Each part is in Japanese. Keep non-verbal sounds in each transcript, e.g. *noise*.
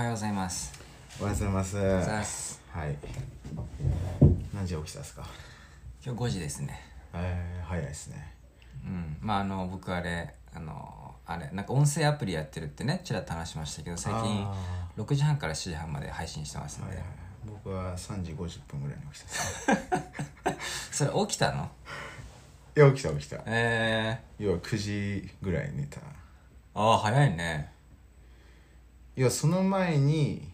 はようございます。おはようございます。おはようございます。はい。何時起きたんですか？今日5時ですね。えー、早いですね。うん。まああの僕あれあのあれなんか音声アプリやってるってねちらっと話しましたけど最近あ6時半から7時半まで配信してますので、はいはい僕は3時50分ぐらいに起きた *laughs* それ起きたの？いや起きた起きた。え要は9時ぐらいに寝た。ー、ああ早いねいやその前に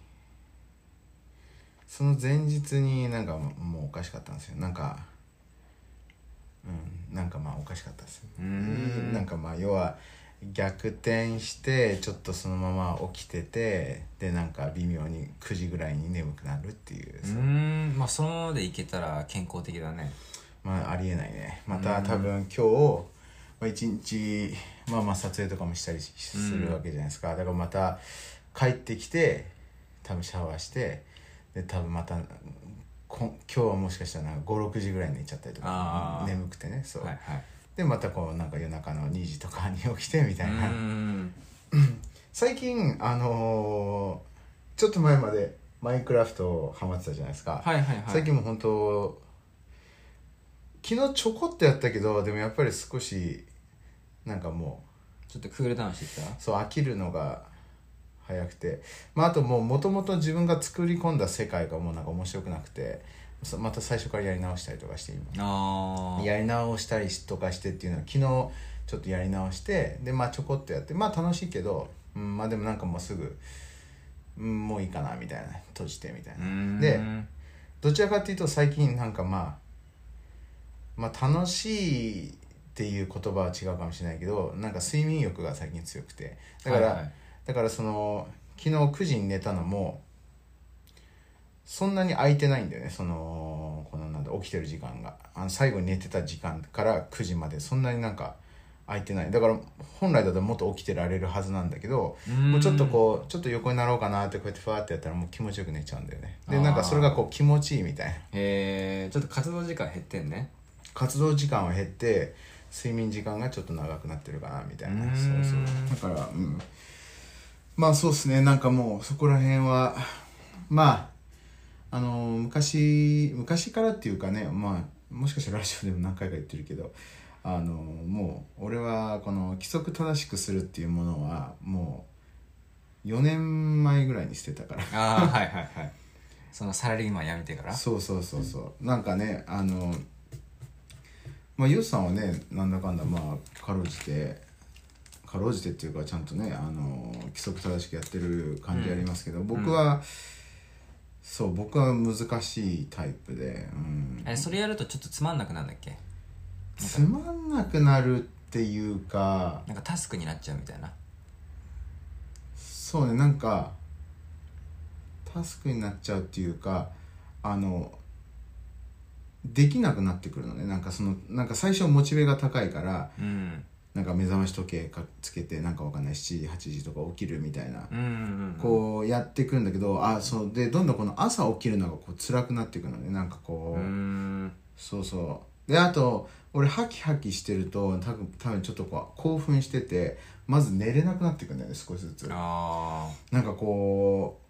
その前日になんかももうおかしかったんですよ。なんかうんなんかまあおかしかったですうーん。なんかまあ要は逆転してちょっとそのまま起きててでなんか微妙に9時ぐらいに眠くなるっていう。うーん。まあそのままでいけたら健康的だね。まあありえないね。またうん。多分今日、まあ、一日まあまあ撮影とかもしたりしするわけじゃないですか、だからまた帰ってきて多分シャワーしてで多分またこ今日はもしかしたら56時ぐらいに寝ちゃったりとか眠くてねそう、はいはい。でまたこうなんか夜中の2時とかに起きてみたいな、*clears throat* 最近あのーちょっと前までマインクラフトハマってたじゃないですか、はいはいはい。最近も本当昨日ちょこっとやったけどでもやっぱり少しなんかもちょっとクールダウンしてきた？うそう飽きるのが早くて。まああともうもともと自分が作り込んだ世界がもうなんか面白くなくてそまた最初からやり直したりとかして今。やり直したりとかしてっていうのは昨日ちょっとやり直してでまあちょこっとやってまあ楽しいけど、うん、まあでもなんかもうすぐ、うん、もういいかなみたいな閉じてみたいうな、でどちらかっていうと最近なんかまあまあ楽しいっていう言葉は違うかもしれないけどなんか睡眠欲が最近強くて。だから、はいはいだからその昨日9時に寝たのもそんなに空いてないんだよね。そのこのなんだ起きてる時間が。あの最後に寝てた時間から9時までそんなになんか空いてない。だから本来だともっと起きてられるはずなんだけどもうちょっとこうちょっと横になろうかなってこうやってふわってやったらもう気持ちよく寝ちゃうんだよね。でなんかそれがこう気持ちいいみたいな。へえちょっと活動時間減ってんね。活動時間は減って睡眠時間がちょっと長くなってるかなみたいな。そうそう。だからうんまあそうですね。なんかもうそこら辺はまああの昔昔からっていうかねまあもしかしたらラジオでも何回か言ってるけどあのもう俺はこの規則正しくするっていうものはもう4年前ぐらいに捨てたから。ああはいはいはい。そのサラリーマン辞めてから？そうそうそうそう。なんかねあのまあユウさんはねなんだかんだまあかろうじてかろうじてっていうかちゃんとねあの規則正しくやってる感じありますけど、僕は、そう僕は難しいタイプで、うん、えそれやるとちょっとつまんなくなるんだっけ？つまんなくなるっていうかなんかタスクになっちゃうみたいな。そうねなんかタスクになっちゃうっていうかあのできなくなってくるのね。なんかそのなんか最初モチベが高いからうんなんか目覚まし時計かつけてなんかわかんない。7時8時とか起きるみたいな、こうやっていくんだけどあそう。でどんどんこの朝起きるのがこう辛くなっていくのね。なんかこう。う、ん。そうそう。であと俺ハキハキしてると多分多分ちょっとこう興奮しててまず寝れなくなっていくんだよね少しずつ。あなんかこ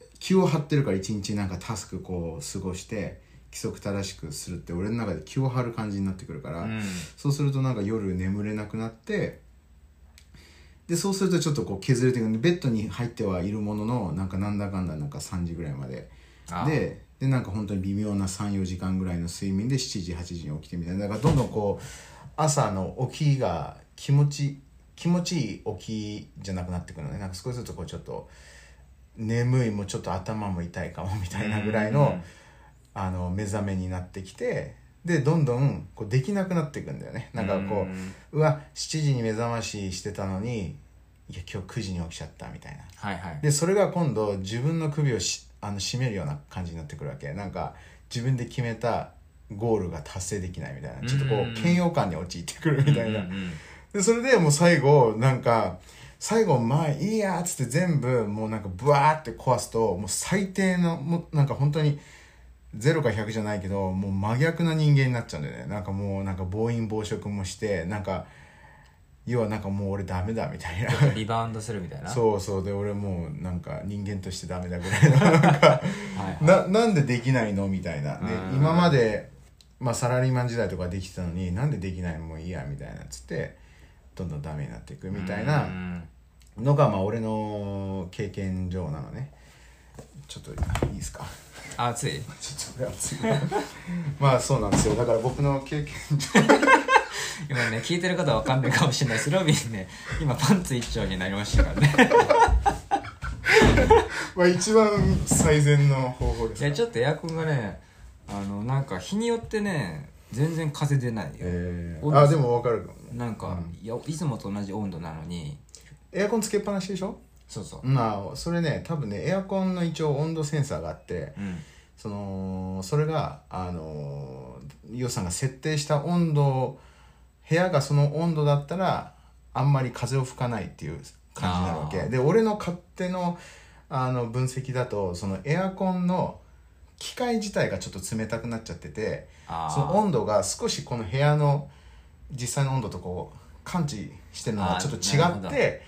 う気を張ってるから一日なんかタスクこう過ごして規則正しくするって俺の中で気を張る感じになってくるから、あうん。そうするとなんか夜眠れなくなってでそうするとちょっとこう削れていくんでベッドに入ってはいるもののなんかなんだかんだなんか3時ぐらいまで。あででなんか本当に微妙な34時間ぐらいの睡眠で7時8時に起きてみたいな。だからどんどんこう朝の起きが気持ち気持ちいい起きじゃなくなってくるのね。なんか少しずつこうちょっと眠いもちょっと頭も痛いかもみたいなぐらいのあの目覚めになってきてでどんどんこうできなくなっていくんだよね。なんかこううわ7時に目覚まししてたのにいや今日9時に起きちゃったみたいな。はいはい。でそれが今度自分の首をしあの絞めるような感じになってくるわけ。なんか自分で決めたゴールが達成できないみたいな。ちょっとこう嫌悪感に陥ってくるみたいな、でそれでもう最後なんか最後まあいいやっつって全部もうなんかブワーって壊すともう最低のもうなんか本当に0か100じゃないけどもう真逆な人間になっちゃうんだよね。なんかもうなんか暴飲暴食もしてなんか要はなんかもう俺ダメだみたいな。リバウンドするみたいな。そうそう。で俺もうなんか人間としてダメだぐらいの。なんかはいはい。ななんでできないのみたいな。でうん。今まで、まあ、サラリーマン時代とかできてたのになんでできないのもういいやみたいなっつってどんどんダメになっていくみたいなうん。のがまあ俺の経験上なのねちょっといいですか？あ熱い？ちょっと俺熱い。*laughs* まあそうなんですよ。だから僕の経験上。*laughs* 今ね聞いてる方は分かんないかもしれないですロビンね今パンツ一丁になりましたからね。*laughs* まあ一番最善の方法ですいやちょっとエアコンがねあのなんか日によってね全然風出ないよ、えー、あでも分かるかもなんか、うん。いやいつもと同じ温度なのに。エアコンつけっぱなしでしょ？そうそう。まあそれね多分ねエアコンの一応温度センサーがあってうん。そのそれがあのイオさんが設定した温度部屋がその温度だったらあんまり風を吹かないっていう感じになるわあけで俺の勝手のあの分析だとそのエアコンの機械自体がちょっと冷たくなっちゃっててその温度が少しこの部屋の実際の温度とこう感知してるのがちょっと違って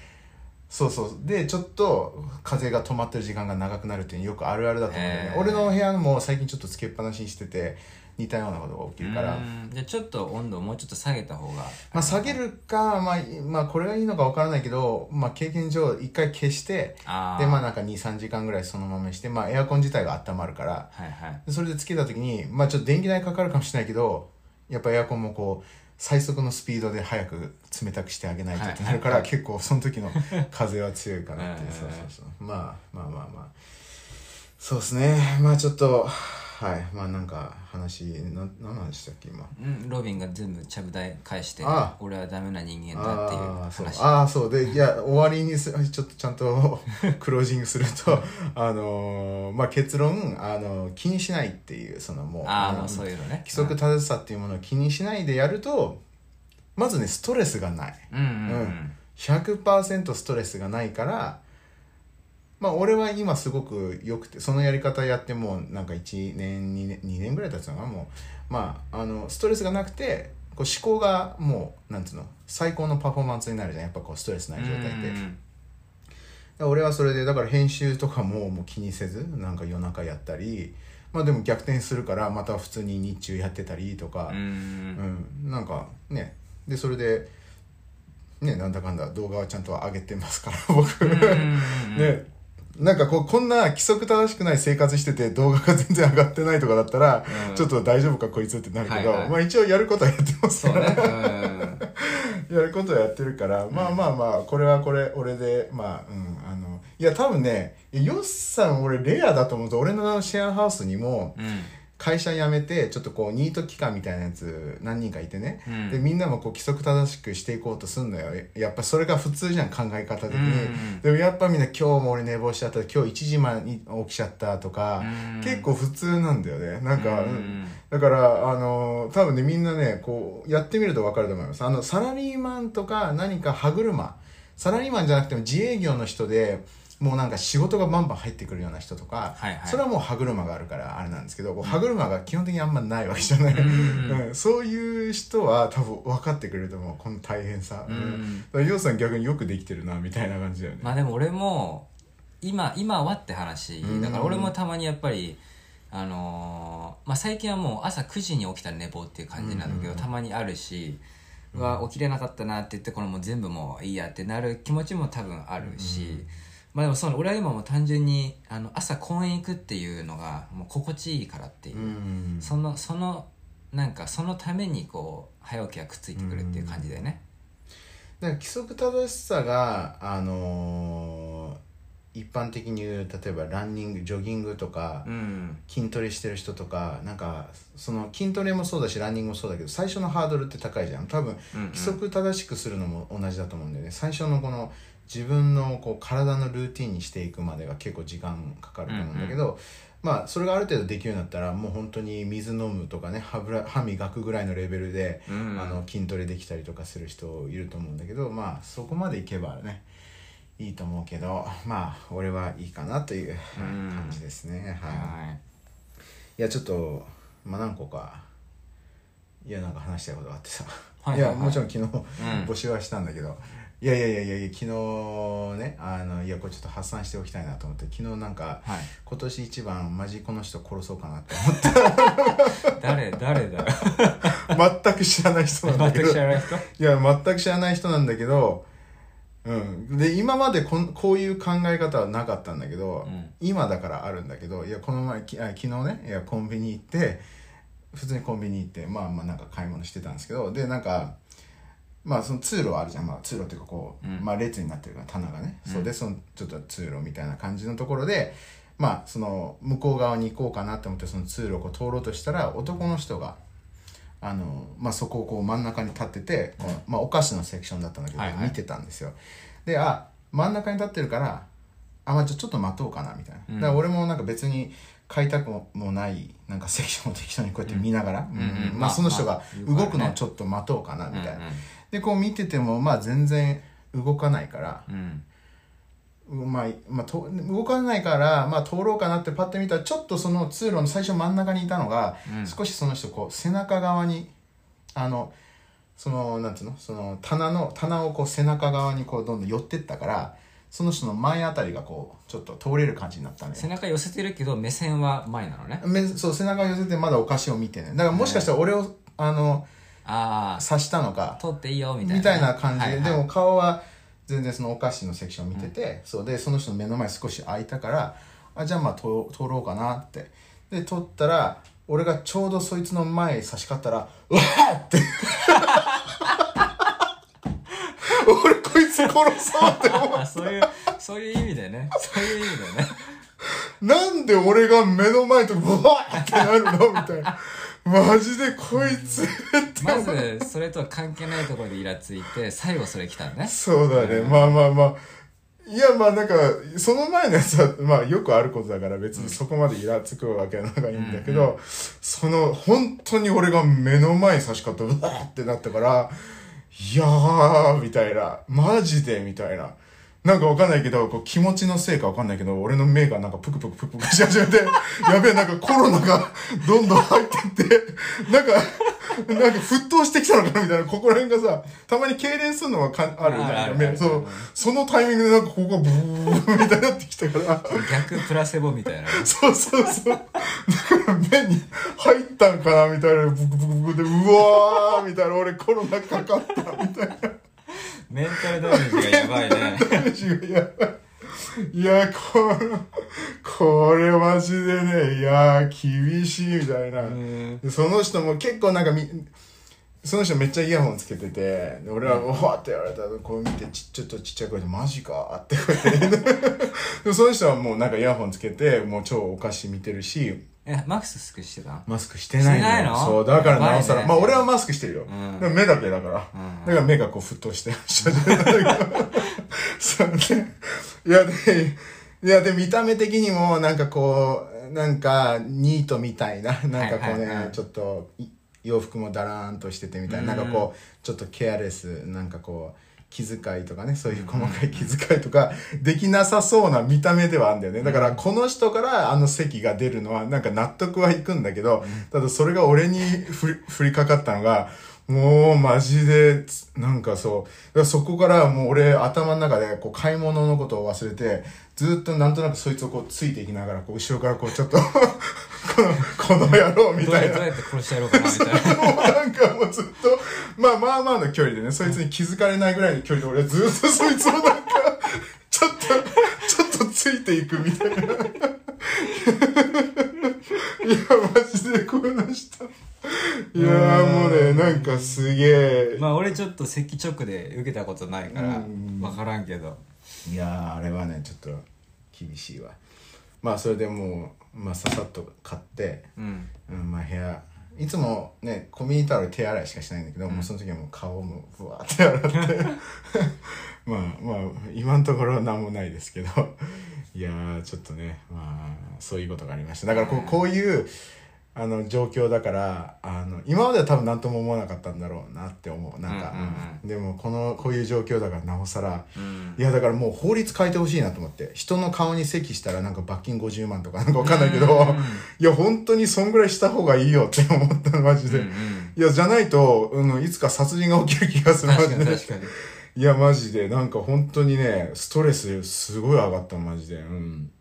そうそう。でちょっと風が止まってる時間が長くなるっていうのよくあるあるだと思うんだよね。俺の部屋も最近ちょっとつけっぱなしにしてて似たようなことが起きるから。うん。じゃあちょっと温度をもうちょっと下げた方がまあ下げるか、まあ、まあこれがいいのか分からないけど、まあ、経験上一回消してでまあなんか23時間ぐらいそのままにして、まあ、エアコン自体が温まるから。はいはい。でそれでつけた時にまあちょっと電気代かかるかもしれないけどやっぱエアコンもこう最速のスピードで早く冷たくしてあげないとってなるから、結構その時の *laughs* 風は強いかなってそうそうそう。まあまあまあまあ。そうですね。まあちょっとはい。まあなんか話な何の話したっけ今。うんロビンが全部ちゃぶ台返してあ俺はダメな人間だっていうあーそう。話。あーそう。でいや終わりにす *laughs* ちょっとちゃんと *laughs* クロージングするとあのーまあ結論あの気にしないっていうそのもう。のああもうそういうのね。規則正しさっていうものを気にしないでやるとまずねストレスがない。うんうんうん、うん。100%ストレスがないからまあ俺は今すごく良くてそのやり方やってもうなんか1年2年 ,2 年ぐらい経つのかなもう。まああのストレスがなくてこう思考がもうなんつうの最高のパフォーマンスになるじゃん。やっぱこうストレスない状態って、うんうんうん。だから俺はそれでだから編集とかももう気にせずなんか夜中やったりまあでも逆転するからまた普通に日中やってたりとか、うんうんうん、なんかねでそれでねなんだかんだ動画はちゃんと上げてますから僕、*laughs* ねなんかこうこんな規則正しくない生活してて動画が全然上がってないとかだったら、うん。ちょっと大丈夫かこいつってなるけど、はいはい。まあ一応やることはやってますから、ね。うん。*laughs* やることはやってるから、まあまあまあこれはこれ俺でまあうんあのいや多分ねヨッさん俺レアだと思うと俺のシェアハウスにもうん会社辞めてちょっとこうニート期間みたいなやつ何人かいてね、うん。でみんなもこう規則正しくしていこうとすんのよ。やっぱそれが普通じゃん考え方的に、うん。でもやっぱみんな今日も俺寝坊しちゃった今日1時までに起きちゃったとか、うん。結構普通なんだよね。なんか、うん。うん。だからあの多分ねみんなねこうやってみると分かると思います。あのサラリーマンとか何か歯車。サラリーマンじゃなくても自営業の人でもうなんか仕事がバンバン入ってくるような人とか、はいはい。それはもう歯車があるからあれなんですけど、こう歯車が基本的にあんまないわけじゃない、ん。うん。そういう人は多分分かってくれると思うこの大変さ、うん。うん。だからヨウさん逆によくできてるなみたいな感じだよね、まあでも俺も今今はって話。うん。だから俺もたまにやっぱりあのーまあ最近はもう朝9時に起きたら寝坊っていう感じなんだけど、うん。たまにあるし、うわ起きれなかったなって言ってこれもう全部もういいやってなる気持ちも多分あるし、まあでもその俺は今もう単純にあの朝公園行くっていうのがもう心地いいからっていう、うん。そのそのなんかそのためにこう早起きがくっついてくるっていう感じだよね、だから規則正しさがあのー一般的に言う例えばランニングジョギングとか、うん。筋トレしてる人とかなんかその筋トレもそうだしランニングもそうだけど最初のハードルって高いじゃん。多分うんうん。規則正しくするのも同じだと思うんだよね。最初のこの自分のこう体のルーティンにしていくまでが結構時間かかると思うんだけど、まあそれがある程度できるようになったらもう本当に水飲むとかね歯歯磨くぐらいのレベルで、うんあの筋トレできたりとかする人いると思うんだけどまあそこまでいけばねいいと思うけどまあ俺はいいかなといううん。感じですね、はい。はい。いやちょっとまあ何個かいやなんか話したいことがあってさ。はいいやもちろん昨日ん。募集はしたんだけど、いやいやいやいや昨日ねあのいやこれちょっと発散しておきたいなと思って昨日なんか、はい。今年一番マジこの人殺そうかなって思って。*laughs* 誰誰だ？よ全く知らない人なんだけ全どく知らない人？いや全く知らない人なんだけどうん、で今までこんこういう考え方はなかったんだけど、うん。今だからあるんだけどいやこの前きあ昨日ねいやコンビニ行って普通にコンビニ行ってまあまあなんか買い物してたんですけどでなんかまあその通路あるじゃん、まあ、通路っていうかこう、うん。まあ列になってるから棚がね、うん。そうでそのちょっと通路みたいな感じのところでまあその向こう側に行こうかなと思ってその通路を通ろうとしたら男の人があの、まあ、そこをこう真ん中に立ってて、こうまあ、お菓子のセクションだったんだけど、はいはい。見てたんですよ。であ真ん中に立ってるからあまあ、ちょっと待とうかなみたいな、うん。だから俺もなんか別に買いたくもないなんかセクションを適当にこうやって見ながら、うんうんうん。まあ、まあその人がまあ動くのをちょっと待とうかなみたいな、うんでこう見ててもまあ全然動かないから、うん。うんまあまあ、と動かないから、まあ、通ろうかなってパッて見たらちょっとその通路の最初真ん中にいたのが、うん。少しその人こう背中側にあのそのなんつうの？その棚の棚をこう背中側にこうどんどん寄ってったからその人の前あたりがこうちょっと通れる感じになったのよ。背中寄せてるけど目線は前なのね。めそう背中を寄せてまだお菓子を見てね。だからもしかしたら俺をあのああ刺したのか通っていいよみたいなみたいな感じで、はいはい。でも顔は全然そのお菓子のセクション見てて、そう。でその人の目の前少し開いたからあじゃあまあ通通ろうかなって。で通ったら俺がちょうどそいつの前差し掛ったらうわーって。*laughs* 俺こいつ殺そうって思あそういうそういう意味でね。そういう意味でね。うなんで俺が目の前とうわーってなるの？みたいなマジでこいつってまずそれとは関係ないところでイラついて最後それ来たねそうだね。まあまあまあ。いや、まあなんか、その前のやつは、まあよくあることだから別にそこまでイラつくわけのがいいんだけど、その、本当に俺が目の前に差し掛ったら、うわーってなったから、いやー、みたいな。マジでみたいな。なんかわかんないけど、こう気持ちのせいかわかんないけど、俺の目がなんかプクプクプクプクし始めて、*laughs* やべえ、なんかコロナがどんどん入ってって、*laughs* なんか、なんか沸騰してきたのかなみたいな、ここら辺がさ、たまに痙攣するのはかあるじゃんあるある目そう。そのタイミングでなんかここがブーみたいになってきたから、逆プラセボみたいなね *laughs* そうそうそう。だから目に入ったんかなみたいな、ブクブクブクで、うわーみたいな、俺コロナかかったみたいな。メンタルダメージがやばいねダメージがやばい。いや、この、これマジでね、いや、厳しいみたいな。その人も結構なんかみ、その人めっちゃイヤホンつけてて、で俺は、おわって言われたら、こう見てち、ちょっとちっちゃい声で、マジか？ってこうやって。でその人はもうなんかイヤホンつけて、もう超お菓子見てるし、えマスクしてた？マスクしてないしてないの？そう、だからなおさら。ねまあ俺はマスクしてるよ。うんでも目だけだから。うんだから目がこう沸騰して。そうね。いや、で、いや、で、見た目的にも、なんかこう、なんか、ニートみたいな、なんかこうね、はいはいはいちょっと、い洋服もだらーんとしててみたいな、なんかこう、ちょっとケアレス、なんかこう、気遣いとかね、そういう細かい気遣いとか、できなさそうな見た目ではあるんだよね。だから、この人からあの席が出るのは、なんか納得はいくんだけど、ただそれが俺に降りかかったのが、もう、マジで、つなんかそう。そこからもう俺、頭の中で、こう、買い物のことを忘れて、ずっとなんとなくそいつをこう、ついていきながら、こう、後ろからこう、ちょっと、*laughs* この、この野郎みたいな。どうやって殺してやろうかなみたいな *laughs* もうなんかもうずっと、まあまあまあの距離でね、そいつに気づかれないぐらいの距離で俺はずっとそいつをなんか、ちょっと、ちょっとついていくみたいな。いや、マジでこの人。いやもうね、なんかすげえ。まあ俺ちょっと赤直で受けたことないから分からんけどいやあれはね、ちょっと厳しいわ。まあそれでもう、まあささっと買って、うんうん、まあ部屋いつもねコンビニタオル手洗いしかしないんだけど、もうその時はもう顔もふわーって洗って。*laughs* まあまあ今のところは何もないですけど。いやーちょっとねまあそういうことがありました。だからこうこういうあの状況だからあの今までは多分何とも思わなかったんだろうなって思う。なんか、うんうんうん。でもこのこういう状況だからなおさら、うん。いやだからもう法律変えてほしいなと思って。人の顔に席したらなんか罰金50万とかなんかわかんないけど、うんいや本当にそんぐらいした方がいいよって思ったのマジで、うんうん。いやじゃないと、うん、いつか殺人が起きる気がするマ確ジで。かに確かに。いやマジで。なんか本当にねストレスすごい上がったマジで。うん。で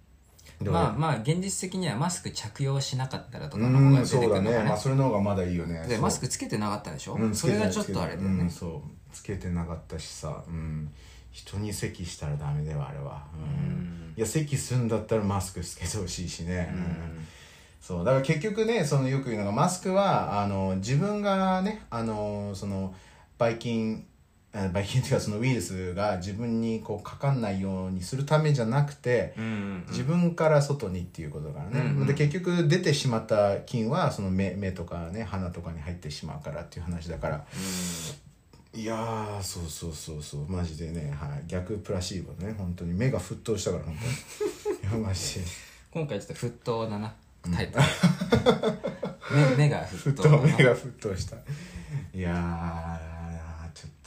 まあまあ現実的にはマスク着用しなかったらとうかの方がん出てくそうだねるのかね。まあそれの方がまだいいよね。でマスクつけてなかったでしょ、うんそれがちょっとあれだよね、うんそう。つけてなかったしさ、うん、人に咳したらダメだよあれは、うん。いや咳するんだったらマスクつけてほしいしね、うん。そう。だから結局ねそのよく言うのがマスクはあの自分がねあのそのばい菌あばい菌っていうかそのウイルスが自分にこうかかんないようにするためじゃなくて、うんうん自分から外にっていうことだからね、うんうん。で結局出てしまった菌はその目目とかね鼻とかに入ってしまうからっていう話だから。いやーそうそうそうそう。マジでね、はい、逆プラシーボね本当に。目が沸騰したから本当に。*laughs* いやマジで。今回ちょっと沸騰だなタイプ、*laughs* 目目が沸沸騰騰だな目が沸騰した。いや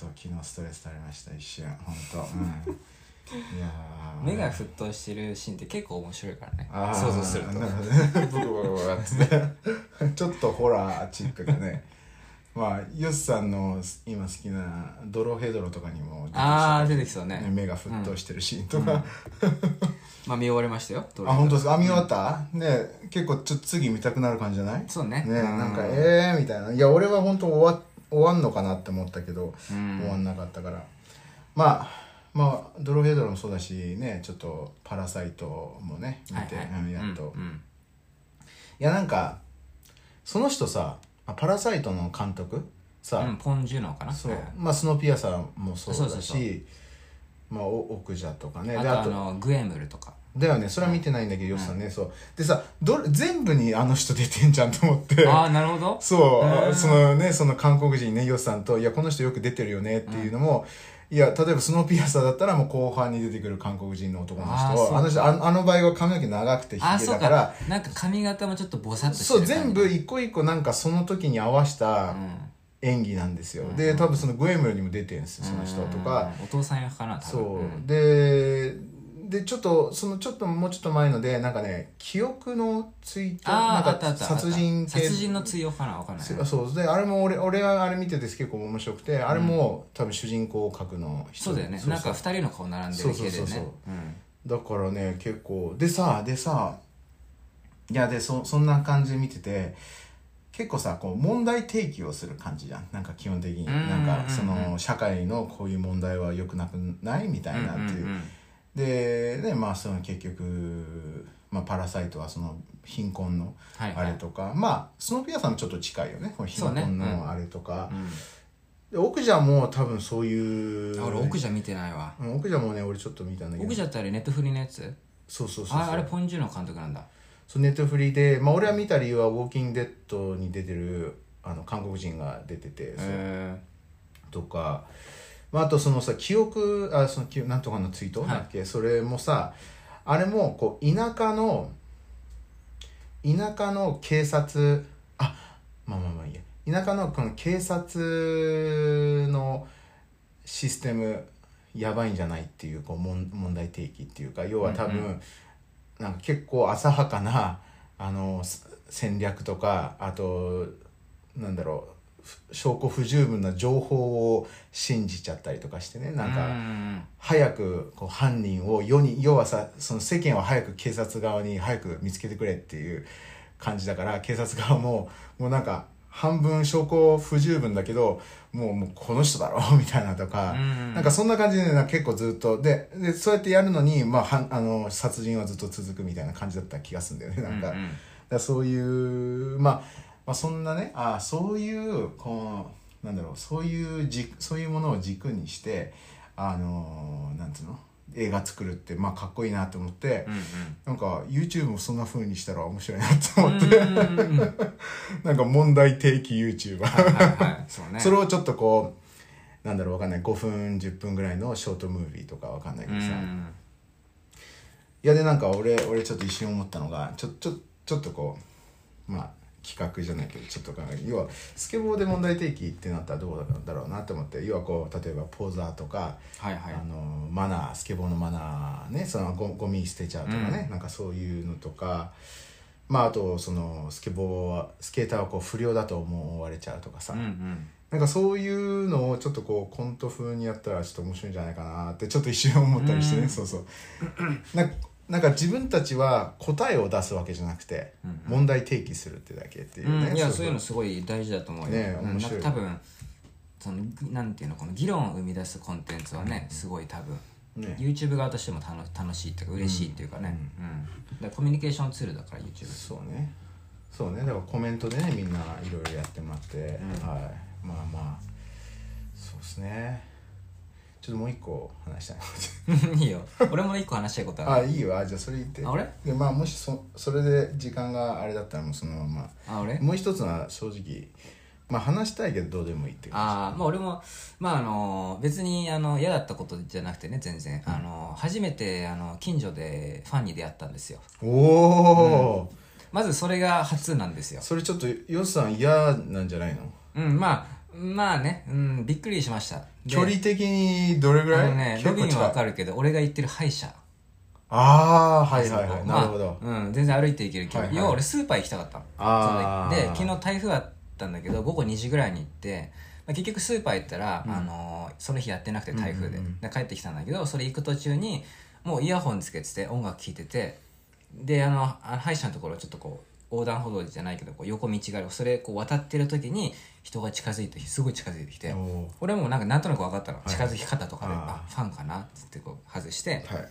と昨日ストレス垂れました一瞬。本当、うん、*laughs* いやー。目が沸騰してるシーンって結構面白いからね。想像すると。ね。ブクブクブクちょっとホラーチックでね。まあヨスさんの今好きなドロヘドロとかにも出てきたあー出てきそうね。目が沸騰してるシーンとか、*laughs* まあ見終わりましたよ。あ本当ですか？あ見終わった、ね結構ちょっと次見たくなる感じじゃない？そうね。ねうんなんかええー、みたいな。いや俺は本当終わ終わんのかなって思ったけど、うん。終わんなかったから。まあまあドロヘドロもそうだしねちょっとパラサイトもね見て、はいはい。うんやっと、いうんうん。やなんかその人さあパラサイトの監督？さ、うんポン・ジュノかな？そう。まあスノーピアサーもそうだしまあお奥者とかね。あでとあのグエムルとかだよね。それは見てないんだけど、ヨシさんね。そう。でさどれ全部にあの人出てんじゃんと思って。ああなるほど。そう、そのねその韓国人ねヨシさんといやこの人よく出てるよねっていうのも、いや例えばスノーピアサーだったらもう後半に出てくる韓国人の男の人。あの人あのあの場合は髪の毛長くてヒあそうゲだから。か。なんか髪型もちょっとボサッとしてそう全部一個一個なんかその時に合わせたうん。演技なんですよ、で多分そのグエムルにも出てるんですよその人とか、うん。お父さん役かな多分。そう、ん。ででちょっとそのちょっともうちょっと前のでなんかね記憶の追悼あなんか殺人系。殺人の追用かなわかんない。そうであれも俺俺はあれ見てて結構面白くてあれも、多分主人公格の人。そうだよね。なんか二人の顔並んでる系でそうそうそうう。だからね結構でさでさいやでそそんな感じで見てて結構さこう問題提起をする感じじゃん。なんか基本的に。うんなんかその社会のこういう問題は良くなくない？みたいなっていう,、んんんでねまあその結局、まあ、パラサイトはその貧困のはいはい。あれとか、まあスノーピアさんもちょっと近いよね。この貧困うんのあれとか、うん。で奥者も多分そういう俺奥者見てないわ。うん奥者もね俺ちょっと見たんだけど。奥者ってあれネットフリのやつ。そうそうそうああれポン・ジュノ監督なんだ。そうネットフリーで、まあ、俺は見た理由は「ウォーキング・デッド」に出てるあの韓国人が出ててそう。へとか、まあ、あとそのさ記憶あその記なんとかのツイート？はい。だっけ、それもさあれもこう田舎の田舎の警察あまあまあまあいいや。田舎のこの警察のシステムやばいんじゃないっていうこう問問題提起っていうか要は多分、うん。うなんか結構浅はかなあのす戦略とかあとなんだろうふ証拠不十分な情報を信じちゃったりとかしてねなんうかん。早くこう犯人を世に要はさその世間は早く警察側に早く見つけてくれっていう感じだから警察側ももうなんか半分証拠不十分だけどもうもうこの人だろ *laughs* みたいなとか、うん。なんかそんな感じで、ね、結構ずっとででそうやってやるのに、まあ、はんあの殺人はずっと続くみたいな感じだった気がするんだよねなんか,、だそういう、まあ、まあそんなねあそういうこうなんだろうそういうじそういうものを軸にしてあのなんつうの？映画作るってまあかっこいいなと思って、うんなんか YouTube もそんな風にしたら面白いなとうん思って、*laughs* なんか問題提起 YouTuber、はいそうね。*laughs* それをちょっとこうなんだろうわかんない。5分10分ぐらいのショートムービーとかわかんないけうどさ、いんやでなんか俺俺ちょっと一瞬思ったのがちょちょちょっとこうまあ企画じゃないけどちょっと考える要はスケボーで問題提起ってなったらどうだろうなって思って要はこう例えばポーザーとか、はいはい。あのマナースケボーのマナーねそのゴゴミ捨てちゃうとかね、なんかそういうのとかまああとそのスケボーはスケーターはこう不良だと思われちゃうとかさ、うんうん。なんかそういうのをちょっとこうコント風にやったらちょっと面白いんじゃないかなってちょっと一瞬思ったりしてね、うん。そうそう。ななんか自分たちは答えを出すわけじゃなくて、うん問題提起するってだけっていうね、うん、いやそういうのすごい大事だと思うよ、ねうん面白い。なんか多分そのなんていうのこの議論を生み出すコンテンツはねすごい多分、ね YouTube 側としても楽楽しいっていうか嬉しいっていうかね、うんだからコミュニケーションツールだから YouTube そうね。そうね。だからコメントでねみんないろいろやってもらって、うん。はい。まあまあ。そうですねちょっともう一個話したい *laughs* いいよ。俺も一個話したいことある。あいいよあじゃあそれ言って。あ俺？でまあもしそそれで時間があれだったらもうそのまま。あ俺？もう一つは正直まあ話したいけどどうでもいいって感ああまあ俺もまああの別にあの嫌だったことじゃなくてね全然、あの初めてあの近所でファンに出会ったんですよ。じおお、まずそれが初なんですよ。それちょっとヨスさん嫌なんじゃないの？うんまあまあね、うん、びっくりしました。で距離的にどれぐらい？ねロビンはわかるるけど俺が行ってる歯医者。ああはいはいはい、まあなるほど、うん、全然歩いて行ける距離、はいはい。要は俺スーパー行きたかったの。あで昨日台風あったんだけど午後2時ぐらいに行って、まあ、結局スーパー行ったら、あのーその日やってなくて台風で。帰ってきたんだけどそれ行く途中にもうイヤホンつけてて音楽聴いててであのあの歯医者のところちょっとこう横断歩道じゃないけどこう横道がある。それこう渡ってる時に人が近づいてすごい近づいてきて俺もなんかなんとなく分かったの、い。近づき方とかでああファンかなっつってこう外して、はい。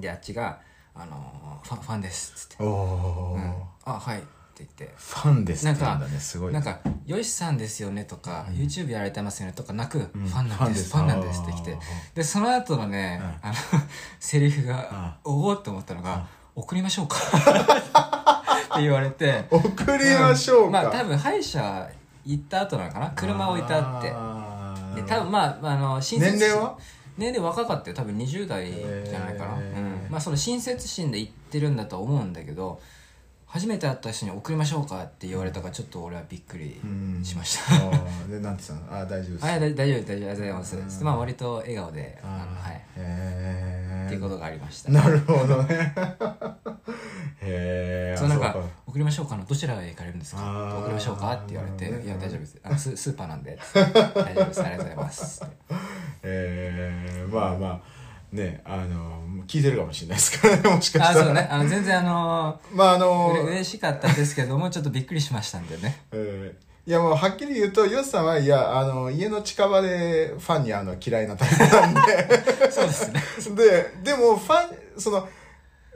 であっちが「あのーファンファンです」っつって。おお、「うん、あはい」って言って。ファンですってなんか言うんだねすごいなんか「よしさんですよね」とか、YouTube やられてますよね」とかなく、ん。ファンなんですフファンなんです」ってきて。でその後のね、あの *laughs* セリフがあおおって思ったのが「送りましょうか」*laughs* って言われて。送りましょうか、まあ多分歯医者行った後なのかな。車置いてあって。で多分まあまああの親切年齢は？年齢若かったよ。多分20代じゃないかな、うん、まあその親切心で言ってるんだと思うんだけど初めて会った人に送りましょうかって言われたからちょっと俺はびっくりうんしました、あー。でなんて言ったの？あー大丈夫です。あ大大丈夫大丈夫ありがとうございます。うん。まあ割と笑顔で。あのはい。へっていうことがありましたなるほどね。へえそうなんか「送りましょうかのどちらへ行かれるんですか?」送りましょうか?」って言われて「なるほどねいや大丈夫です。あのススーパーなんで」*laughs* 大丈夫です。ありがとうございます」えー、まあまあねあの聞いてるかもしれないですからねもしかしたら。あそうね。あの全然あのまああの嬉しかったですけどもちょっとびっくりしましたんでね。えーいやもうはっきり言うとヨスさんはいやあの家の近場でファンにあの嫌いなタイプなんで。*laughs* そうですね。ででもファンその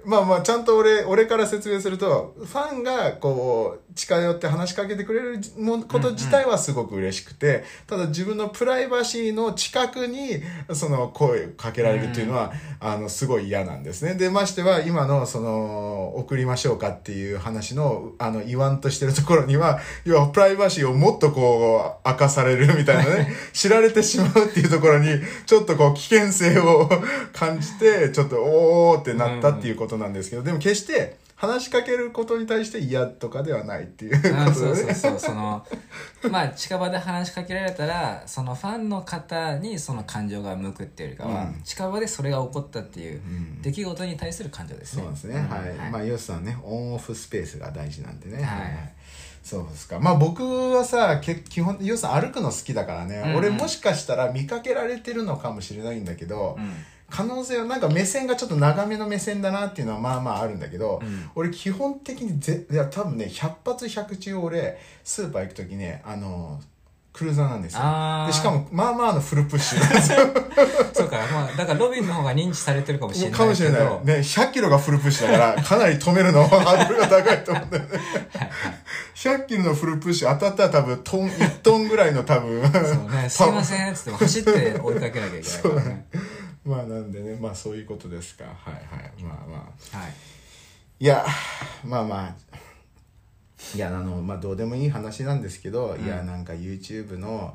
まあまあちゃんと俺俺から説明するとファンがこう近寄って話しかけてくれるもこと自体はすごく嬉しくて、ただ自分のプライバシーの近くにその声をかけられるっていうのは、あのすごい嫌なんですね。でましては今のその送りましょうかっていう話のあの言わんとしてるところには要はプライバシーをもっとこう明かされるみたいなね *laughs* 知られてしまうっていうところにちょっとこう危険性を感じてちょっとおーってなったっていうことなんですけど、でも決して話しかけることに対して嫌とかではないっていうあことそうそうでね。そうその *laughs* まあ近場で話しかけられたらそのファンの方にその感情が向くっていうよりかは、うん近場でそれが起こったっていうん出来事に対する感情ですねそうですね。んはい。まあ、ヨスさんね、オンオフスペースが大事なんでね。はいそうですか。まあ僕はさ、け基本、ヨスさん歩くの好きだからね、うんうん俺もしかしたら見かけられてるのかもしれないんだけど、うん可能性はなんか目線がちょっと長めの目線だなっていうのはまあまああるんだけど、うん。俺基本的にぜいや多分ね100発100中俺スーパー行く時ねあのクルーザーなんですよ。でしかもまあまあのフルプッシュ。*laughs* そうか、まあ、だからロビンの方が認知されてるかもしれないけど。かもしれない。ね100キロがフルプッシュだから *laughs* かなり止めるのハードルが高いと思うんだよね。100キロのフルプッシュ当たったら多分トン1トンぐらいの多分そうね、すいません。っつっても走って追いかけなきゃいけないからね *laughs* まあなんでねまあそういうことですか。はいはい。まあまあ。はい。いやまあまあ。いやあのまあどうでもいい話なんですけど、いやなんか YouTube の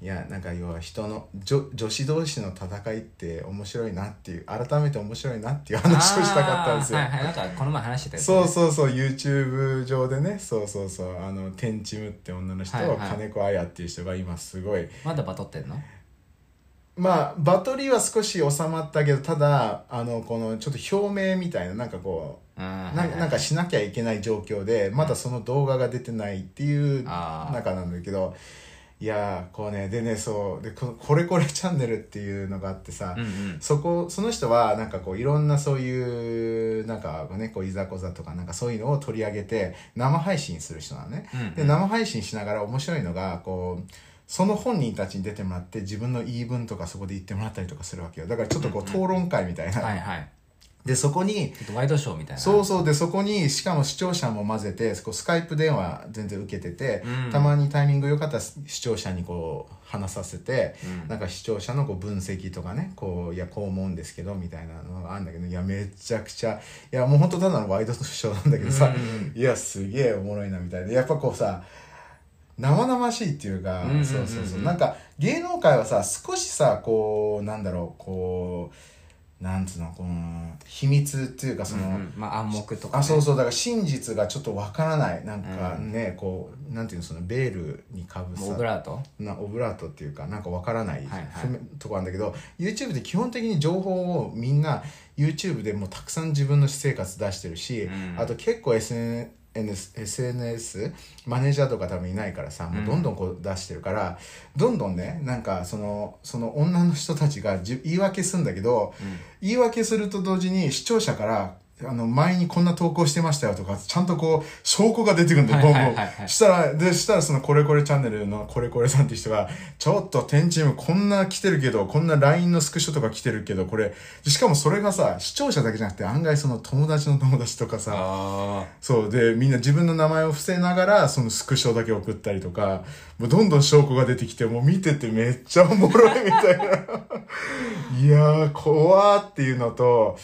いやなんか要は人の女女子同士の戦いって面白いなっていう改めて面白いなっていう話をしたかったんですよ、はいはい。なんかこの前話してたやつそうそうそう。YouTube 上でね。そうそうそう。あのテンチムって女の人と、はいはい。金子綾っていう人が今すごい。まだバトってんの？まあバトリーは少し収まったけどただあのこのちょっと表明みたいななんかこうなななんかしなきゃいけない状況でまだその動画が出てないっていう中なんだけどいやーこうねでねそうでここれこれチャンネルっていうのがあってさ、うんうん。そこその人はなんかこういろんなそういうなんかねこういざこざとかなんかそういうのを取り上げて生配信する人なのね、うんうん。で生配信しながら面白いのがこうその本人たちに出てもらって自分の言い分とかそこで言ってもらったりとかするわけよ。だからちょっとこう討論会みたいな、はいはい。でそこにワイドショーみたいな。そうそう。でそこにしかも視聴者も混ぜてこうスカイプ電話全然受けてて、うん。たまにタイミング良かったら視聴者にこう話させて、うん。なんか視聴者のこう分析とかねこういやこう思うんですけどみたいなのがあるんだけどいやめちゃくちゃいやもう本当ただのワイドショーなんだけどさ、うん。いやすげえおもろいなみたいな。やっぱこうさ生々しいっていうか、うんうんうんうん。そうそうそう。なんか芸能界はさ少しさこうなんだろうこうなんつうのこの秘密っていうかその、うんうん。まあ暗黙とか、ね、あそうそうだから真実がちょっとわからない。なんかね、こうなんていうのそのベールにかぶさオブラート。なオブラートっていうかなんかわからない、はいはい。とこなんだけど YouTube って基本的に情報をみんな YouTube でもうたくさん自分の私生活出してるし、うん。あと結構 SNS SNS マネージャーとか多分いないからさもうどんどんこう出してるから、どんどんねなんかそのその女の人たちがじ言い訳するんだけど、言い訳すると同時に視聴者からあの前にこんな投稿してましたよとかちゃんとこう証拠が出てくるんだよ、はいボンボン、したらでしたらそのこれこれチャンネルのこれこれさんって人がちょっと天チームこんな来てるけどこんな LINE のスクショとか来てるけどこれしかもそれがさ視聴者だけじゃなくて案外その友達の友達とかさあそうでみんな自分の名前を伏せながらそのスクショだけ送ったりとかもうどんどん証拠が出てきてもう見ててめっちゃおもろいみたいな。*laughs* いやー怖ーっていうのと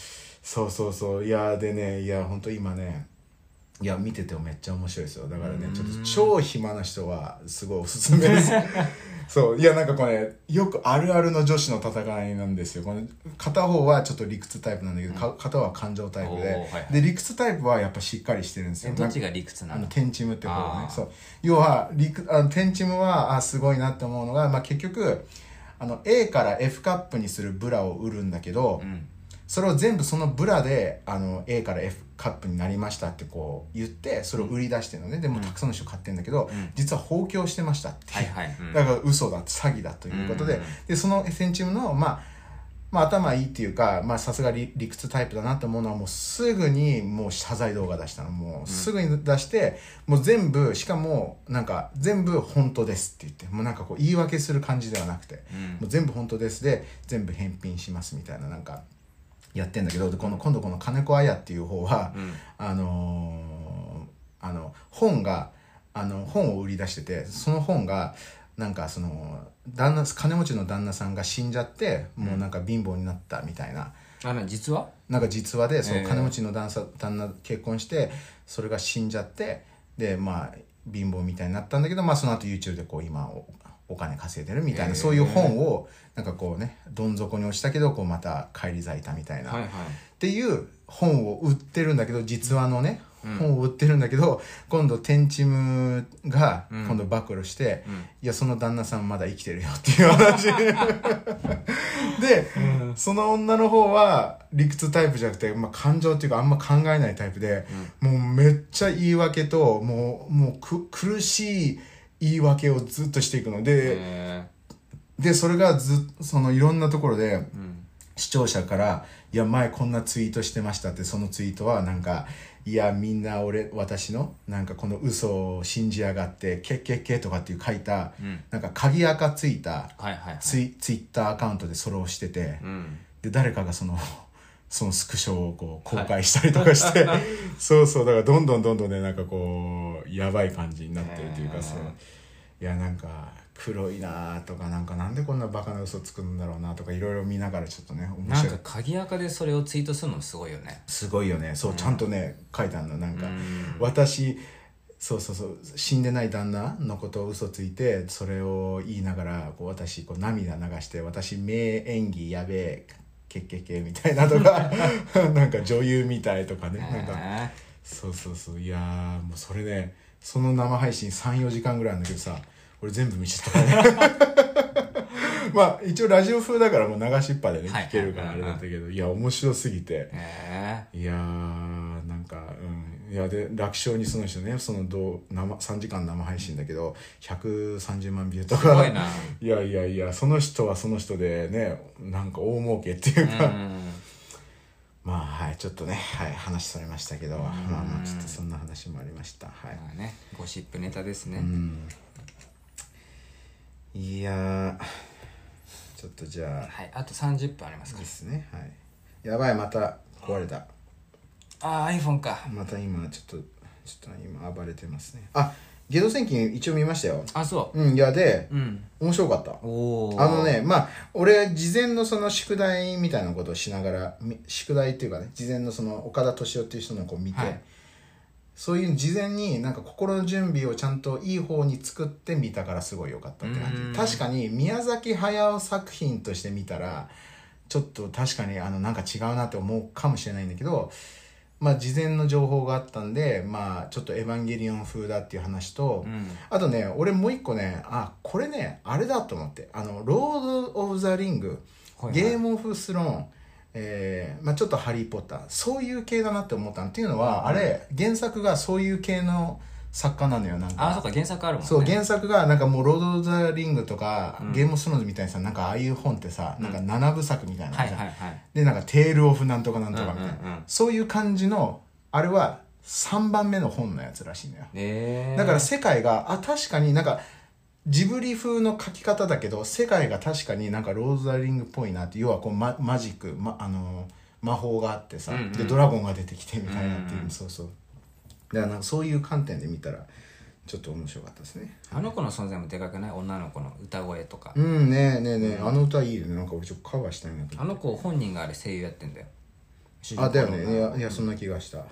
そうそうそう。いやーでねいや本当今ねいや見ててもめっちゃ面白いですよ。だからねちょっと超暇な人はすごいおすすめです。*laughs* そう。いやなんかこれよくあるあるの女子の戦いなんですよ。この片方はちょっと理屈タイプなんだけど、か片方は感情タイプで、はいはい。で理屈タイプはやっぱしっかりしてるんですよ。えどっちが理屈なの？テンチムって方がねそう。要はリクあのテンチムはあすごいなって思うのが、まあ、結局あの A から F カップにするブラを売るんだけど、うんそれを全部そのブラであの A から F カップになりましたってこう言ってそれを売り出してるのね、でもたくさんの人買ってるんだけど、うん。実は放棄をしてましたっていう、はいはい、うん。だから嘘だ詐欺だということで,、うん。でそのテンチムのまあまあ頭いいっていうかまあさすが理理屈タイプだなと思うのはもうすぐにもう謝罪動画出したの。もうすぐに出して、もう全部しかもなんか全部本当ですって言ってもうなんかこう言い訳する感じではなくて、うん。もう全部本当ですで全部返品しますみたいななんかやってんだけどでこの今度この金子綾っていう方は、うん。あのーあの本があの本を売り出しててその本がなんかその旦那金持ちの旦那さんが死んじゃってもうなんか貧乏になったみたいな、あの実は？なんか実話でそのええ金持ちの旦那旦那結婚してそれが死んじゃってでまあ貧乏みたいになったんだけど、まあ、その後 YouTube でこう今おお金稼いでるみたいな、ええそういう本をなんかこうねどん底に落ちたけどこうまた返り咲いたみたいな、はいはい。っていう本を売ってるんだけど実話のね、本を売ってるんだけど今度テンチムがうん。今度暴露して、うん。いやその旦那さんまだ生きてるよっていう話。*laughs* で、その女の方は理屈タイプじゃなくて、まあ、感情っていうかあんま考えないタイプで、もうめっちゃ言い訳ともうもうく苦しい言い訳をずっとしていくので、えでそれがずそのいろんなところで、ーうん。視聴者から「いや前こんなツイートしてました」ってそのツイートはなんか「いやみんな俺私のなんかこの嘘を信じやがってけっけっけ」とかっていう書いた、うん。なんか鍵垢ついたはいはいはい。ツイツイッターアカウントでそれをしてて、うん。で誰かがその *laughs* そのスクショをこう公開したりとかして、*laughs* そうそうだからどんどんどんどんねなんかこうやばい感じになってるというかさ、いやなんか黒いなとかなんかなんでこんなバカな嘘つくんだろうなとかいろいろ見ながらちょっとね面白い。なんか鍵垢でそれをツイートするのもすごいよね。すごいよね。そう、ちゃんとね書いてあるのなんか、うん。私そうそうそう死んでない旦那のことを嘘ついてそれを言いながらこう私こう涙流して私名演技やべえけっけっけみたいなとか *laughs* なんか女優みたいとかねなんか。えそうそうそう。いやーもうそれねその生配信34時間ぐらいなんだけどさ俺全部見ちゃったからね。*laughs* まあ一応ラジオ風だからもう流しっぱでねはい。聞けるからあれだったけどいや面白すぎて。えいやーなんかうん。いやで楽勝にその人ねそのどう生3時間生配信だけど130万ビューとか。すごいな。*laughs* いやいやいやその人はその人でねなんか大儲けっていううか、ん。まあはいちょっとねはい話されましたけどまあまあちょっとそんな話もありました。はい。まあねゴシップネタですね。うん。いやーちょっとじゃはいあと30分ありますか。あですねはい。やばいまた壊れた。ああ iPhone か。また今ちょっとちょっと今暴れてますね。あゲド戦記一応見ましたよ。あそう。んいやでううん。面白かった。おおあのねまあ俺事前のその宿題みたいなことをしながらみ宿題っていうかね事前のその岡田敏夫っていう人のこう見て、はい。そういう事前になんか心の準備をちゃんといい方に作って見たからすごい良かったって感うん。じ確かに宮崎駿作品として見たらちょっと確かにあのなんか違うなって思うかもしれないんだけどまあ事前の情報があったんでまあちょっと「エヴァンゲリオン」風だっていう話と、うん。あとね俺もう一個ねあこれねあれだと思ってあの「ロード・オブ・ザ・リング」ゲーム・オフ・スローン、えーまあ、ちょっと「ハリー・ポッター」そういう系だなって思ったの。っていうのは、うんあれ原作がそういう系の作家なのよなんか。あそうか原作あるもんね。そう原作がなんかもう「ロード・オブ・ザ・リング」とか、うん。ゲーム・スローンズみたいにさなんかああいう本ってさ、なんか7部作みたいなのはいじゃん。はいはいでなんか「テール・オフ・なんとかなんとか」みたいな、うんうんうん。そういう感じのあれは3番目の本のやつらしいのよ。ええだから世界があ確かになんかジブリ風の書き方だけど世界が確かになんかローズ・ザ・リングっぽいなって要はこうママジック、ま、あの魔法があってさ、うんうん。でドラゴンが出てきてみたいなっていう、うんうん。そうそうだからなんかそういう観点で見たらちょっと面白かったですね。あの子の存在もでかくない？女の子の歌声とか。うんねえねえねえ。あの歌いいよね。なんか俺ちょっとカバーしたいなとあの子本人があれ声優やってんだよ。あだよね。いやいやそんな気がした。はい。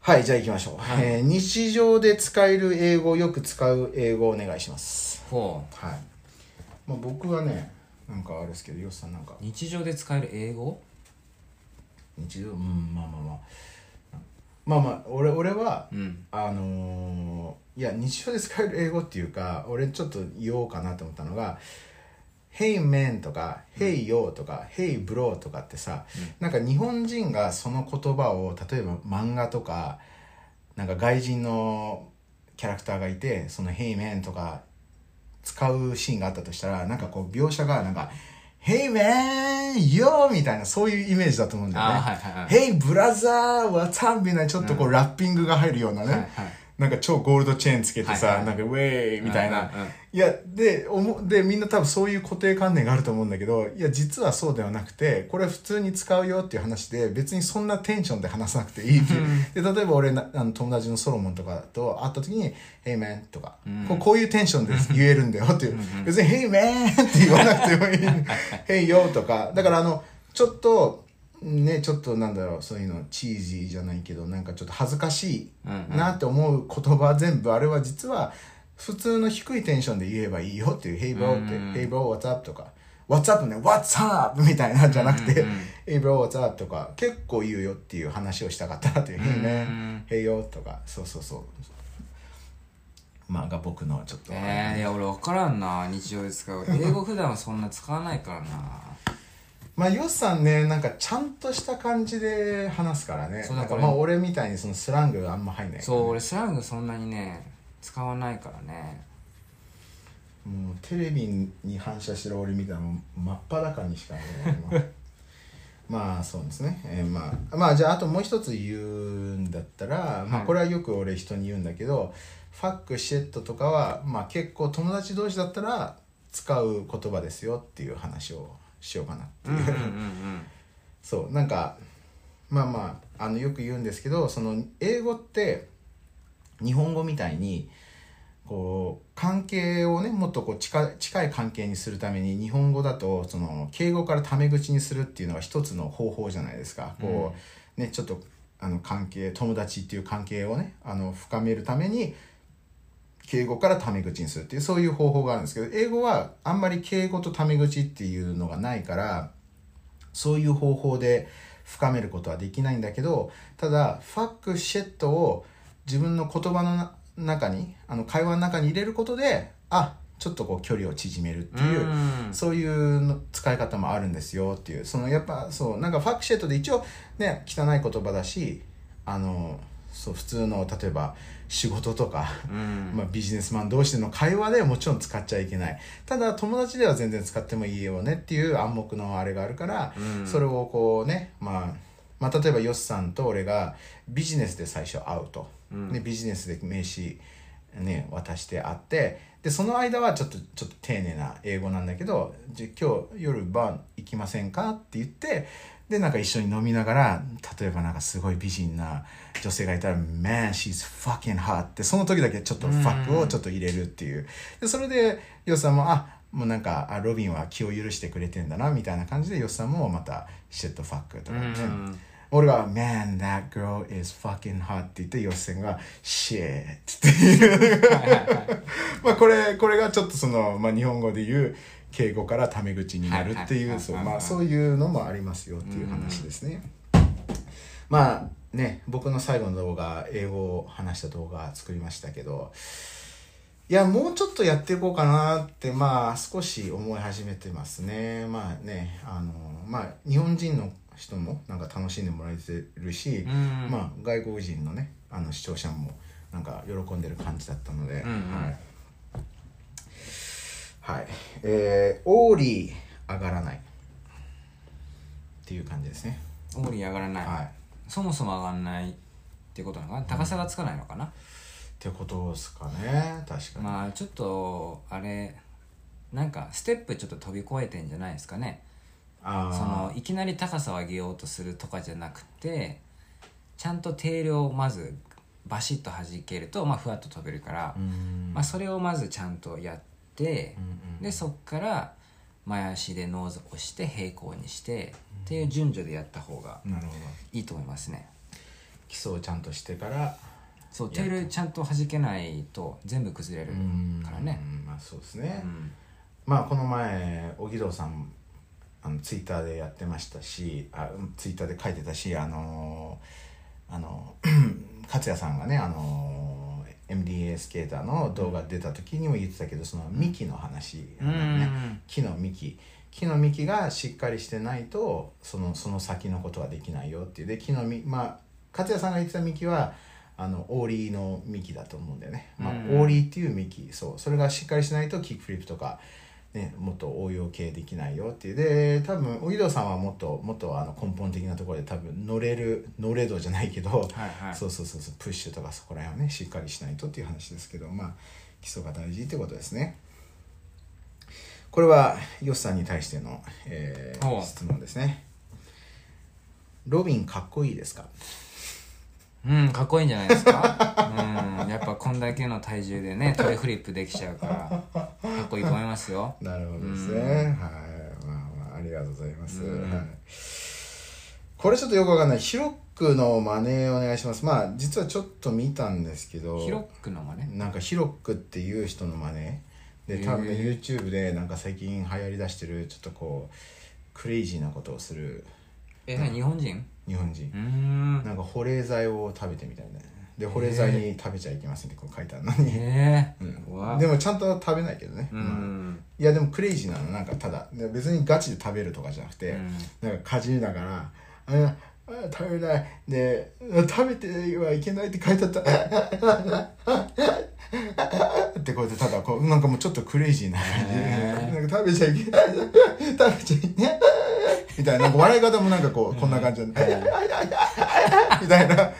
はいじゃあ行きましょう、はい。えー日常で使える英語よく使う英語をお願いします。ほはい、まあ、僕はねなんかあれですけどよっさんなんか。う日常で使える英語？日常？うんまあまあまあまあまあ俺俺はうん。あのーいや日常で使える英語っていうか俺ちょっと言おうかなと思ったのが「Hey man」とか「Hey yo」とか「Hey bro」とかってさ、なんか日本人がその言葉を例えば漫画とかなんか外人のキャラクターがいてその「Hey man」とか使うシーンがあったとしたらなんかこう描写がなんか「Hey man yo」みたいなそういうイメージだと思うんだよね。あはいはいはい。Hey brother what's up みたいなちょっとこう、ラッピングが入るようなね、はいはいなんか超ゴールドチェーンつけてさ、はいはいなんかウェイみたいな、いやでおもでみんな多分そういう固定観念があると思うんだけどいや実はそうではなくてこれ普通に使うよっていう話で別にそんなテンションで話さなくていいっていう、で例えば俺なあの友達のソロモンとかと会った時に「Hey man」とか、うん。こうこういうテンションで *laughs* 言えるんだよっていう。別に「Hey man」って言わなくてもいい「*laughs* Hey yo」とか。だからあのちょっとねちょっとなんだろうそういうのチージーじゃないけどなんかちょっと恥ずかしうんいなって思う言葉全部あれは実は普通の低いテンションで言えばいいよっていう「Hey bro」ってうん「Hey bro what's up」とか「What's up ね What's up」みたいなんじゃなくてうんうん「Hey bro what's up」とか。結構言うよっていう話をしたかったなっていう「Hey うん man Hey yo」とか。そうそうそう。まあが僕のちょっと、えー、いや俺分からんな。日常で使う。英語普段はそんな使わないからなまあヨッさんねなんかちゃんとした感じで話すからね。そうだからなんかまあ俺みたいにそのスラングがあんま入んないね。そう俺スラングそんなにね使わないからね。もうテレビに反射してる俺見たらもう真っ裸にしか見えない *laughs* まあそうですね、えーまあまあじゃああともう一つ言うんだったら、まあはい。これはよく俺人に言うんだけどファックシェットとかはまあ結構友達同士だったら使う言葉ですよっていう話をしようかなっていう、うんうんうんそうなんかまあまああのよく言うんですけどその英語って日本語みたいにこう関係をねもっとこう近近い関係にするために日本語だとその敬語からタメ口にするっていうのが一つの方法じゃないですか。こうねちょっとあの関係友達っていう関係をねあの深めるために敬語からタメ口にするっていうそういう方法があるんですけど英語はあんまり敬語とタメ口っていうのがないからそういう方法で深めることはできないんだけどただファックシェットを自分の言葉のな中にあの会話の中に入れることであちょっとこう距離を縮めるっていう、うん。そういうの使い方もあるんですよっていう。そのやっぱそうなんかファクシェットで一応ね汚い言葉だしあのそう普通の例えば仕事とか、うん。まあ、ビジネスマン同士での会話でもちろん使っちゃいけない。ただ友達では全然使ってもいいよねっていう暗黙のあれがあるから、うん。それをこうね、まあ、まあ例えばヨスさんと俺がビジネスで最初会うと、うん。でビジネスで名刺ね渡して会ってでその間はちょっとちょっと丁寧な英語なんだけど「じゃあ今日夜晩行きませんか?」って言ってでなんか一緒に飲みながら例えばなんかすごい美人な女性がいたら「Man she's fucking hot」ってその時だけちょっと「うん。fuck」をちょっと入れるっていう。でそれでヨスさんもあもうなんかあロビンは気を許してくれてんだなみたいな感じでヨスさんもまた「シェットファック」とかね、うん。俺が「Man that girl is fucking hot」って言ってヨスセンが「Shit」っていう *laughs* まあこれこれがちょっとその、まあ、日本語で言う敬語からタメ口になるっていうそういうのもありますよっていう話ですね。まあね僕の最後の動画英語を話した動画作りましたけどいやもうちょっとやっていこうかなってまあ少し思い始めてますね。まあねあのまあ日本人の人もなんか楽しんでもらえてるし、うん。まあ外国人のねあの視聴者もなんか喜んでる感じだったので、うんうん。はい、はい、えー、オーリー上がらない。っていう感じですね。オーリー上がらない、はい。そもそも上がらないっていうことなのかな？高さがつかないのかな、ってことですかね。確かに、まあちょっとあれなんかステップちょっと飛び越えてんじゃないですかね。あそのいきなり高さを上げようとするとかじゃなくてちゃんとテールをまずバシッと弾けると、まあ、ふわっと飛べるから、うん。まあ、それをまずちゃんとやってう、んうんでそっから前足でノーズを押して平行にして、っていう順序でやった方がいいと思いますね。基礎をちゃんとしてからそうテールちゃんと弾けないと全部崩れるからね。うんまあそうですね、うん。まあこの前荻堂さんあのツイッターでやってましたしあうんツイッターで書いてたしあのーあの *clears throat* 勝也さんがねあのー MDA スケーターの動画出た時にも言ってたけどその幹の話、うん。ね、木の幹木の幹がしっかりしてないとそのその先のことはできないよっていう。で木の実まあ勝也さんが言ってた幹はあのオーリーの幹だと思うんだよね、まあ、うん。オーリーっていう幹そう。それがしっかりしないとキックフリップとか、ね、もっと応用系できないよ。っていう。で多分荻堂さんはもっともっとあの根本的なところで多分乗れる乗れ度じゃないけど、はいはい。そうそうそうそうプッシュとかそこら辺はねしっかりしないとっていう話ですけどまあ基礎が大事ってことですね。これはヨスさんに対しての、えー質問ですね。ロビンかっこいいですか？うんかっこいいんじゃないですか？うんやっぱこんだけの体重でねトレフリップできちゃうからかっこいいと思いますよ。なるほどですね、うん。はい。まあまあありがとうございます、うんはい、これちょっとよくわかんない。ヒロックの真似お願いします。まあ実はちょっと見たんですけどヒロックのもねなんかヒロックっていう人の真似。で多分 YouTube でなんか最近流行りだしてるちょっとこうクレイジーなことをする。え何日本人？日本人。なんか保冷剤を食べてみたいなで保冷剤に食べちゃいけませんってこう書いてあるのに、ええうん。わでもちゃんと食べないけどね、うまあ。んいやでもクレイジーなの。なんかただ。で別にガチで食べるとかじゃなくて、うん。なんかかじりながら「ああ食べない」で「食べてはいけない」って書いてあった。*laughs* ってこうやってただこうなんかもうちょっとクレイジーな感じ。でなんか食べちゃいけない。食べちゃいけない。みたいななんか笑い方もなんかこうこんな感じでみたいななんか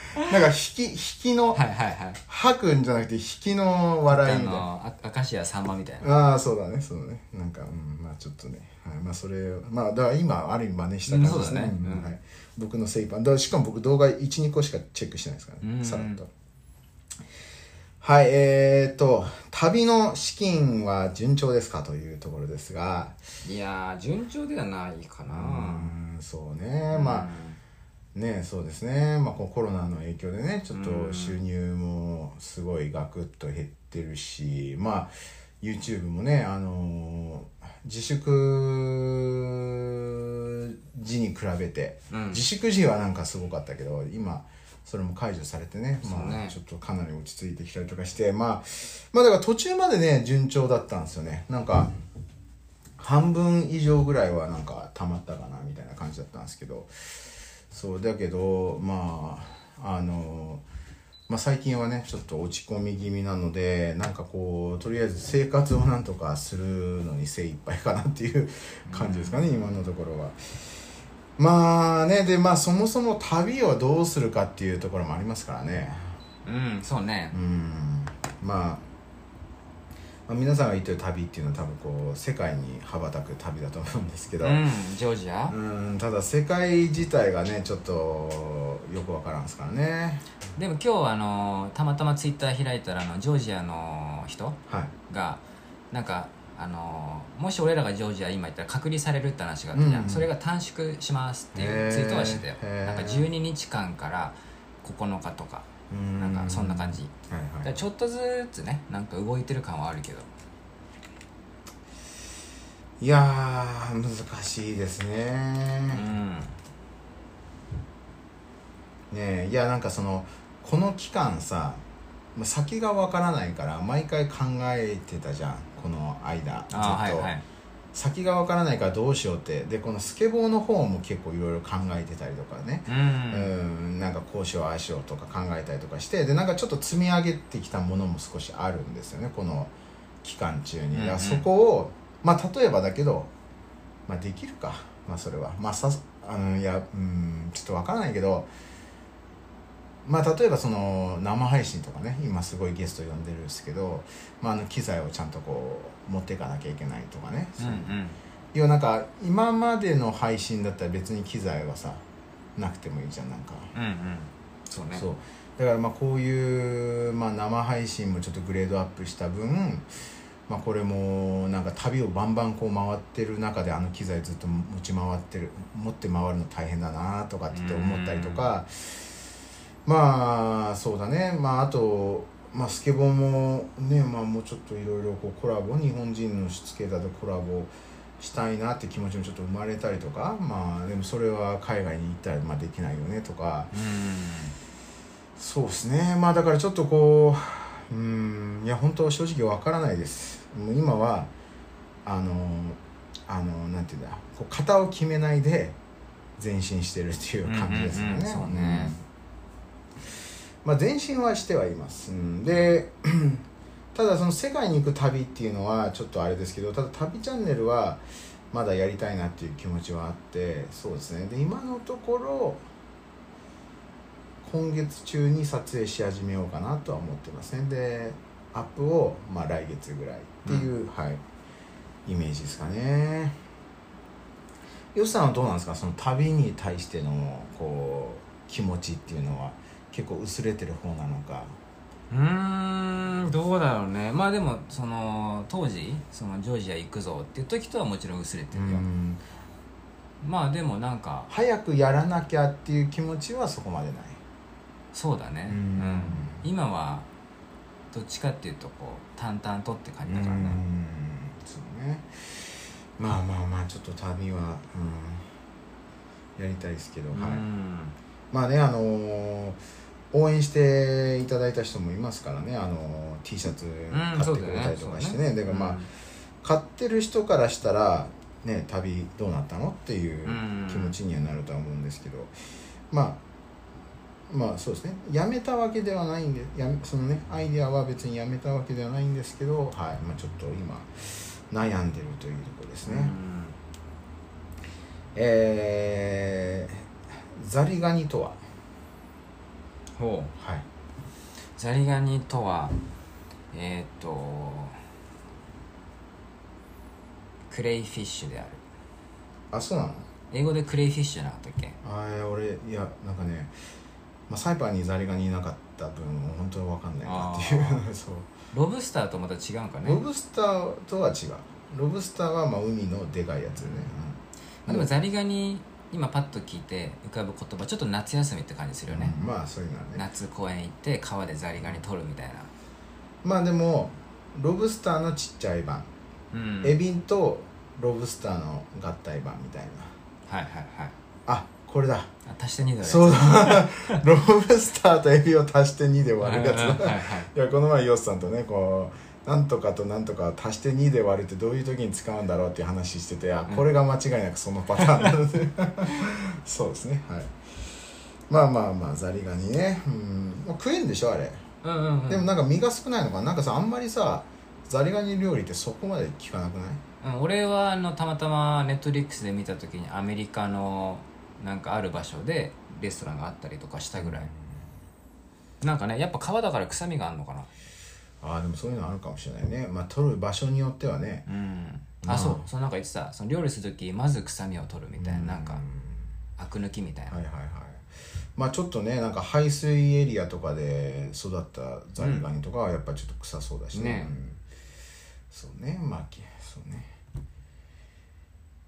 引き引きのはいはい。はい吐くんじゃなくて引きの笑いあみたいなのあ明石家さんまみたい。なああそうだねそうだねなんか、うん、まあちょっとね、はい、まあそれまあだから今ある意味真似した感じですね,、うんはい、僕の精一杯しかも僕動画12個しかチェックしてないですからね、うん。さらっと。はいえー、と旅の資金は順調ですかというところですが。いやー順調ではないかうな、んそうね。まあねそうですね、まあ、コロナの影響でねちょっと収入もすごいガクッと減ってるし、まあ YouTube もね、あのー自粛時に比べて、うん。自粛時はなんかすごかったけど今それも解除されてねねあちょっとかなり落ち着いてきたりとかしてまあまあだから途中までね順調だったんですよね。なんか半分以上ぐらいはなんか溜まったかなみたいな感じだったんですけど。そうだけどまああのまあ、最近はねちょっと落ち込み気味なのでなんかこうとりあえず生活をなんとかするのに精一杯かなっていう感じですかね、今のところは。まあねでまあそもそも旅をどうするかっていうところもありますからね。うんそうね。うん。まあまあ、皆さんが言ってる旅っていうのは多分こう世界に羽ばたく旅だと思うんですけど、うんジョージア？うんただ世界自体がねちょっとよくわからんですからね。でも今日あのたまたまツイッター開いたらあのジョージアの人はい。がなんかあのもし俺らがジョージア今行ったら隔離されるって話があったじゃん、うん。それが短縮しますっていうツイートはしてたよ。なんか12日間から9日とか。うんなんかそんな感じ。はいはい。ちょっとずつねなんか動いてる感はあるけど。いやー難しいですうね、ん。ねえいやなんかそのこの期間さまあ先がわからないから毎回考えてたじゃんこの間ずっと、はいはい先がわからないからどうしようってでこのスケボーの方も結構いろいろ考えてたりとかね。ううん。んなんかこうしようああしようとか考えたりとかしてでなんかちょっと積み上げてきたものも少しあるんですよねこの期間中に、うんうん。だからそこをまあ例えばだけど、まあ、できるか。まあそれは。まあさあのいやうんちょっとわからないけどまあ例えばその生配信とかね今すごいゲスト呼んでるんですけど、まあ、あの機材をちゃんとこう持っていかなきゃいけないとかね、うんうん。要はなんか今までの配信だったら別に機材はさなくてもいいじゃんなんか、うんうん。そうね。そう。だからまあこういう、まあ、生配信もちょっとグレードアップした分、まあ、これもなんか旅をバンバンこう回ってる中であの機材ずっと持ち回ってる持って回るの大変だなとかって言って思ったりとかまあそうだね。まああとまあ、スケボーもね、まあ、もうちょっといろいろこうコラボ日本人のしつけだとコラボしたいなって気持ちもちょっと生まれたりとかまあでもそれは海外に行ったらまあできないよねとか。うそうですね。まあだからちょっとこううんいや本当正直わからないです。もう今はあのあのなんていうんだこう型を決めないで前進してるっていう感じですよね、うんうんうんそうね。まあ前進はしてはいます、うん。で *clears throat* ただその世界に行く旅っていうのはちょっとあれですけどただ旅チャンネルはまだやりたいなっていう気持ちはあってそうですね。で今のところ今月中に撮影し始めようかなとは思ってますね。でアップをまあ来月ぐらいっていう、はいイメージですかね。よしさんはどうなんですか？その旅に対してのこう気持ちっていうのは結構薄れてる方なのか。うーんどうだろうね。まあでもその当時そのジョージア行くぞっていう時とはもちろん薄れてるよ、うん。まあでもなんか早くやらなきゃっていう気持ちはそこまでない。そうだね。ううん。ん、今はどっちかっていうとこう淡々とって感じだからね。うん。そうね。まあまあまあちょっと旅は、うん、やりたいですけど、うん。はいまあねあのー応援していただいた人もいますからね、あのー T シャツ買ってくれたりとかしてね,、だからまあ、買ってる人からしたらね旅どうなったのっていううん。気持ちにはなるとは思うんですけど、まあまあそうですね。やめたわけではないんでやめそのねアイデアは別にやめたわけではないんですけど、はい。まあ、ちょっと今悩んでるというところですね、うん。えー、ザリガニとは？ほう。はい。ザリガニとはえっ、とクレイフィッシュである。あそうなの？英語でクレイフィッシュなかったっけ？あいや俺いやなんかね、まあ、サイパンにザリガニいなかった分本当に分かんないなっていう。あ *laughs* そう。ロブスターとまた違うんかね。ロブスターとは違う。ロブスターはまあ海のでかいやつね、まあでもザリガニ今パッと聞いて浮かぶ言葉ちょっと夏休みって感じするよね、うんまあそういうのはね。夏公園行って川でザリガニ取るみたいな。まあでもロブスターのちっちゃい版、うん。エビンとロブスターの合体版みたいな。はいはいはい。あこれだ。あ足して2で割るそうだ。ロブスターとエビを足して2で割るやつはいはいだはいい。やこの前ヨスさんとねこうなんとかとなんとかを足して2で割るってどういう時に使うんだろうっていう話しててあこれが間違いなくそのパターンなので *laughs* そうですねはい。まあまあまあザリガニね。うん。食えんでしょあれ、うんうんうん。でもなんか身が少ないのかな。なんかさあんまりさザリガニ料理ってそこまで効かなくない？うん俺はあのたまたまネットリックスで見た時にアメリカのなんかある場所でレストランがあったりとかしたぐらい。なんかねやっぱ皮だから臭みがあるのかなああでもそういうのあるかもしれないね。まあ取る場所によってはね。うん。まあ。あそう。そのなんか言ってた。その料理する時まず臭みを取るみたいななんかアク抜きみたいな。はいはいはい。まあちょっとねなんか排水エリアとかで育ったザリガニとかはやっぱちょっと臭そうだしね,、ね。うん。そうね。まあきそうね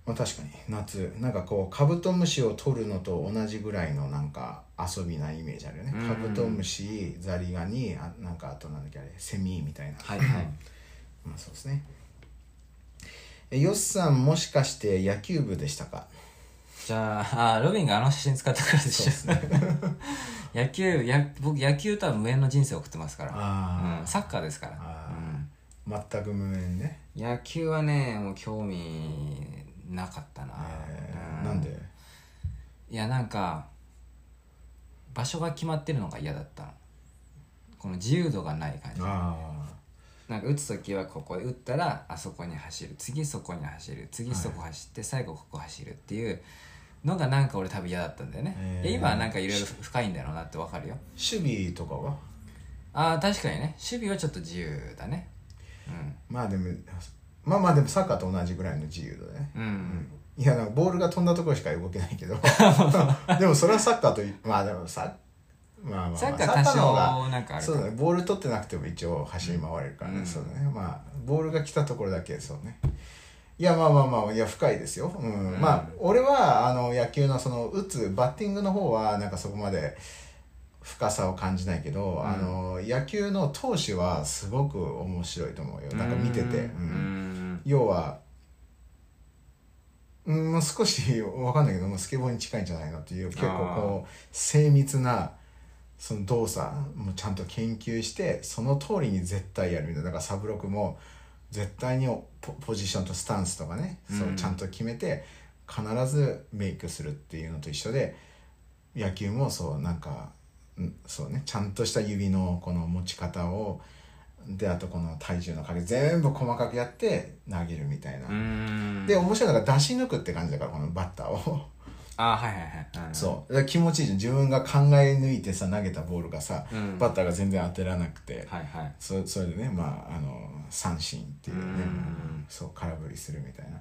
まあ確かに夏なんかこうカブトムシを取るのと同じぐらいのなんか遊びなイメージあるよね、うん。カブトムシザリガニあなんかあとなんだっけあれセミみたいな。はいはい。まあそうですね。えヨッさんもしかして野球部でしたか？じゃああロビンがあの写真使ったからでしょ。*laughs* 野球や僕野球とは無縁の人生を送ってますから。うん、サッカーですから。あうん。全く無縁ね、野球はねもう興味なかったな、うえーなんで？いやなんか場所が決まってるのが嫌だったの。この自由度がない感じ。あなんか打つ時はここで打ったらあそこに走る。次そこに走る。次そこ走って、最後ここ走るっていうのがなんか俺多分嫌だったんだよね、へー。今はなんかいろいろ深いんだろうなってわかるよ。守備とかは？ああ確かにね。守備はちょっと自由だね。まあでもまあまあでもサッカーと同じぐらいの自由度ね、うん、うん。いやなんかボールが飛んだところしか動けないけど。*laughs* でもそれはサッカーといまあでもさまあまあ、まあ、サッカー多の方がそうだね。ボール取ってなくても一応走り回れるからね、うん。そうだね。まあボールが来たところだけそうね。いやまあまあまあいや深いですよ、うん。うん。まあ俺はあの野球のその打つバッティングの方はなんかそこまで深さを感じないけど、んあの野球の投手はすごく面白いと思うよ。なんか見てて、ううんん要はうんもう少しわかんないけどもうスケボーに近いんじゃないのっていう結構こう精密なその動作もちゃんと研究してその通りに絶対やるみたいな。だからサブロクも絶対にポポジションとスタンスとかね、そううん。ちゃんと決めて必ずメイクするっていうのと一緒で野球もそうなんかうんそうねちゃんとした指のこの持ち方をであとこの体重のかけ全部細かくやって投げるみたいな、うん。で面白いのが出し抜くって感じだからこのバッターを。あはいはいはい、う。んそう気持ちいいじゃん。自分が考え抜いてさ投げたボールがさ、うん。バッターが全然当てらなくて、はいはい。そそれでねまああの三振っていうね、うん。そう空振りするみたいな。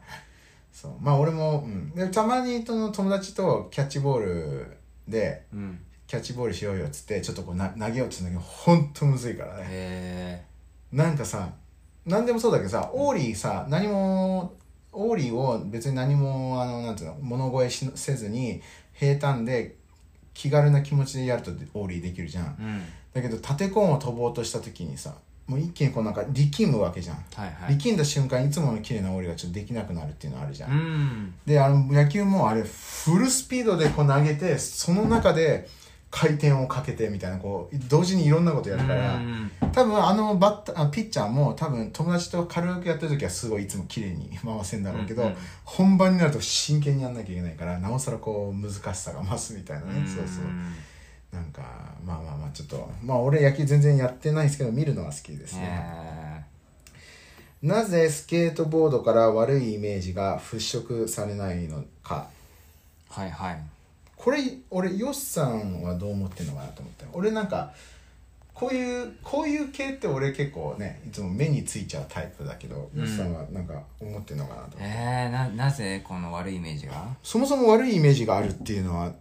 そう。まあ俺も、うん、でたまにその友達とキャッチボールでうん。キャッチボールしようよっつってちょっとこうな投げようとするんだけどほんとむずいからね。へなんかさ何でもそうだけどさオーリーさ何もオーリーを別に何もあのなんていうの物越しせずに平坦で気軽な気持ちでやるとオーリーできるじゃん。えうん。だけど縦コーンを飛ぼうとした時にさもう一気にこうなんか力むわけじゃん、はいはい。力んだ瞬間いつもの綺麗なオーリーがちょっとできなくなるっていうのあるじゃん、うん。であの野球もあれフルスピードでこう投げてその中で回転をかけてみたいなこう同時にいろんなことやるから、うん。多分あのバッタピッチャーも多分友達と軽くやってる時はすごいいつも綺麗に *laughs* 回せんだろうけど、うんうん。本番になると真剣にやんなきゃいけないからなおさらこう難しさが増すみたいなね、そうそう。なんかまあまあまあちょっとまあ俺野球全然やってないですけど見るのは好きですね、へなぜスケートボードから悪いイメージが払拭されないのか。ーはいはいこれ俺ヨシさんはどう思ってんのかなと思った俺なんかこういうこういう系って俺結構ねいつも目についちゃうタイプだけど、うん。ヨシさんはなんか思ってんのかなと思って、えー、ななぜこの悪いイメージが？そもそも悪いイメージがあるっていうのは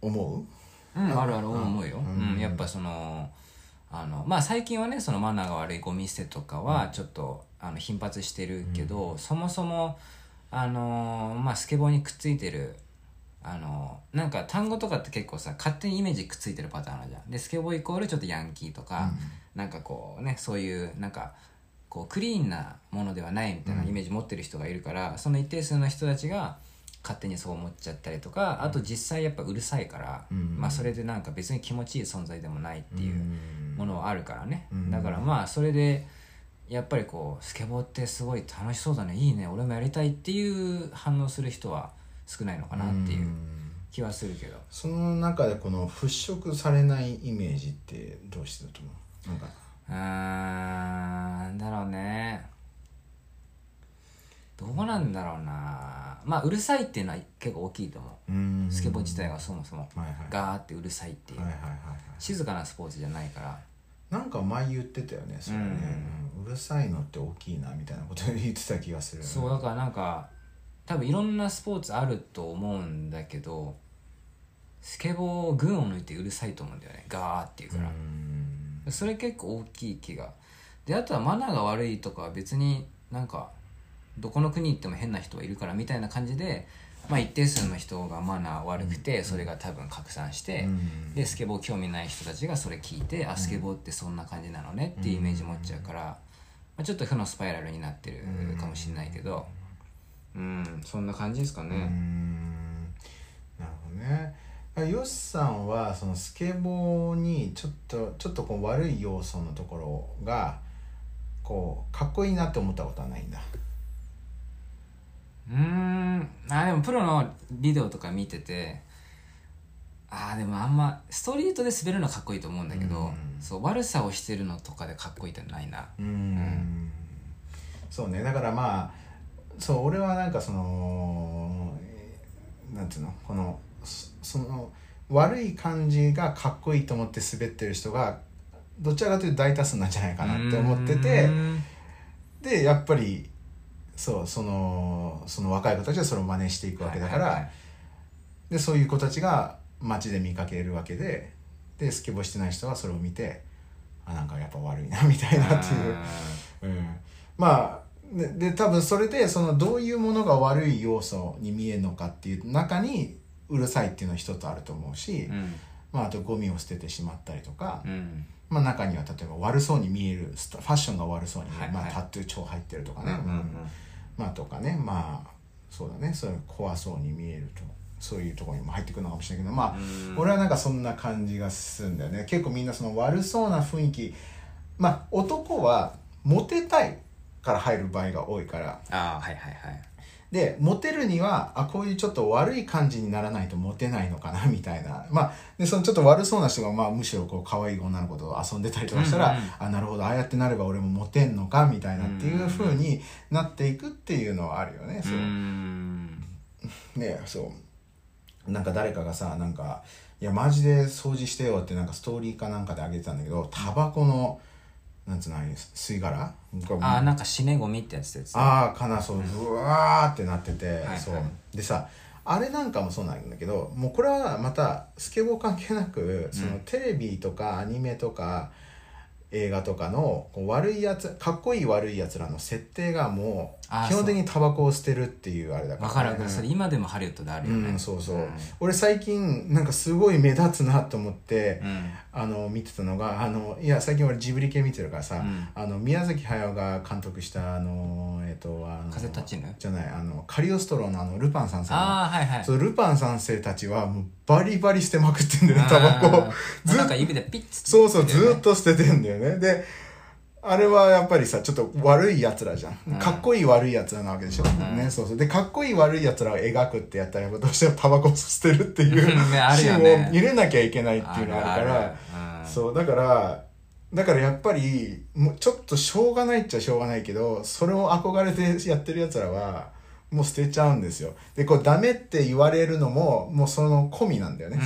思う？うんあるある思うよ、うん。うんやっぱそのあのまあ最近はねそのマナーが悪いゴミ捨てとかはちょっと、あの頻発してるけど、そもそもあのまあスケボーにくっついてるあのなんか単語とかって結構さ勝手にイメージくっついてるパターンあるじゃん。でスケボーイコールちょっとヤンキーとか、なんかこうねそういうなんかこうクリーンなものではないみたいなイメージ持ってる人がいるから、その一定数の人たちが勝手にそう思っちゃったりとかあと実際やっぱうるさいから、うん。まあ、それでなんか別に気持ちいい存在でもないっていうものはあるからね、うん。だからまあそれでやっぱりこうスケボーってすごい楽しそうだねいいね俺もやりたいっていう反応する人は少ないのかなっていう気はするけど。その中でこの払拭されないイメージってどうしてだと思う？なんか。うーんだろうね。どうなんだろうな。まあうるさいっていうのは結構大きいと思う。うん。スケボー自体がそもそも。はいはい。ガーってうるさいっていう。はいはいはいはい。静かなスポーツじゃないから。なんか前言ってたよねそれね、うん。うるさいのって大きいなみたいなこと言ってた気がする。そうだからなんか多分いろんなスポーツあると思うんだけどスケボー群を抜いてうるさいと思うんだよね。ガーっていうから、うん。それ結構大きい気が。であとはマナーが悪いとかは別になんかどこの国行っても変な人はいるからみたいな感じで、まあ、一定数の人がマナー悪くてそれが多分拡散して、うん。でスケボー興味ない人たちがそれ聞いて、あスケボーってそんな感じなのねっていうイメージ持っちゃうから、まあ、ちょっと負のスパイラルになってるかもしれないけどうんそんな感じですかね。ん。なるほどね。ヨシさんはそのスケボーにちょっとちょっとこう悪い要素のところがこうかっこいいなって思ったことはないんだ。うーん。あでもプロのビデオとか見ててあーでもあんまストリートで滑るのはかっこいいと思うんだけど、うん。そう悪さをしてるのとかでかっこいいってないな。うーん。そうね。だからまあそう俺はなんかそのえーなんていうの？このそその悪い感じがかっこいいと思って滑ってる人がどちらかというと大多数なんじゃないかなって思っててでやっぱりそうそのその若い子たちはそれを真似していくわけだから、はいはいはい。でそういう子たちが街で見かけるわけででスケボーしてない人はそれを見てあなんかやっぱ悪いなみたいなっていう。うん、まあでで多分それでそのどういうものが悪い要素に見えるのかっていう中にうるさいっていうのは一つあると思うし、うん。まあ、あとゴミを捨ててしまったりとか、うん。まあ、中には例えば悪そうに見えるファッションが悪そうに見える、はいはい。まあ、タトゥー超入ってるとかね、うんうんうん。まあとかね。まあそうだね。それ怖そうに見えるとそういうところにも入ってくるのかもしれないけどまあ、うん。俺はなんかそんな感じがするんだよね。結構みんなその悪そうな雰囲気。まあ男はモテたいから入る場合が多いから。ああはいはいはい。でモテるにはあこういうちょっと悪い感じにならないとモテないのかなみたいな。まあでそのちょっと悪そうな人が、まあ、むしろこう可愛い女の子と遊んでたりとかしたら、うんうんあなるほどああやってなれば俺もモテんのかみたいなっていう風になっていくっていうのはあるよね。そう。うねそう。なんか誰かがさなんか「いやマジで掃除してよ」ってなんかストーリーかなんかであげてたんだけどタバコのなんつうの吸い殻？がああなんか死ねゴミってやつですね。ああかなそうブワーってなってて、はいそう。でさあれなんかもそうなんだけどもうこれはまたスケボー関係なくそのテレビとかアニメとか映画とかのこう悪いやつかっこいい悪いやつらの設定がもう基本的にタバコを捨てるっていうあれだから、わかるわかる。それ今でもハリウッドであるよね。うん、そう。そう、ん俺最近なんかすごい目立つなと思って、うんあの見てたのがあのいや最近俺ジブリ系見てるからさ、うん。あの宮崎駿が監督したあのえっ、とあの風立ちぬじゃないあのカリオストロのあのルパン三世の。ああはいはい。そうルパン三世たちはもうバリバリ捨てまくってんだよねタバコ。あーずっなんか指でピッつって。そうそうずっと捨ててんだよね。であれはやっぱりさちょっと悪いやつらじゃん、うん。かっこいい悪いやつらなわけでしょ、ん。ねそうそう。でかっこいい悪いやつらを描くってやったらやっぱどうしてもタバコを捨てるっていうシーンを入れなきゃいけないっていうのがあるから。うん。そう。だからだからやっぱりもうちょっとしょうがないっちゃしょうがないけどそれを憧れてやってるやつらはもう捨てちゃうんですよ。でこうダメって言われるのももうその込みなんだよね、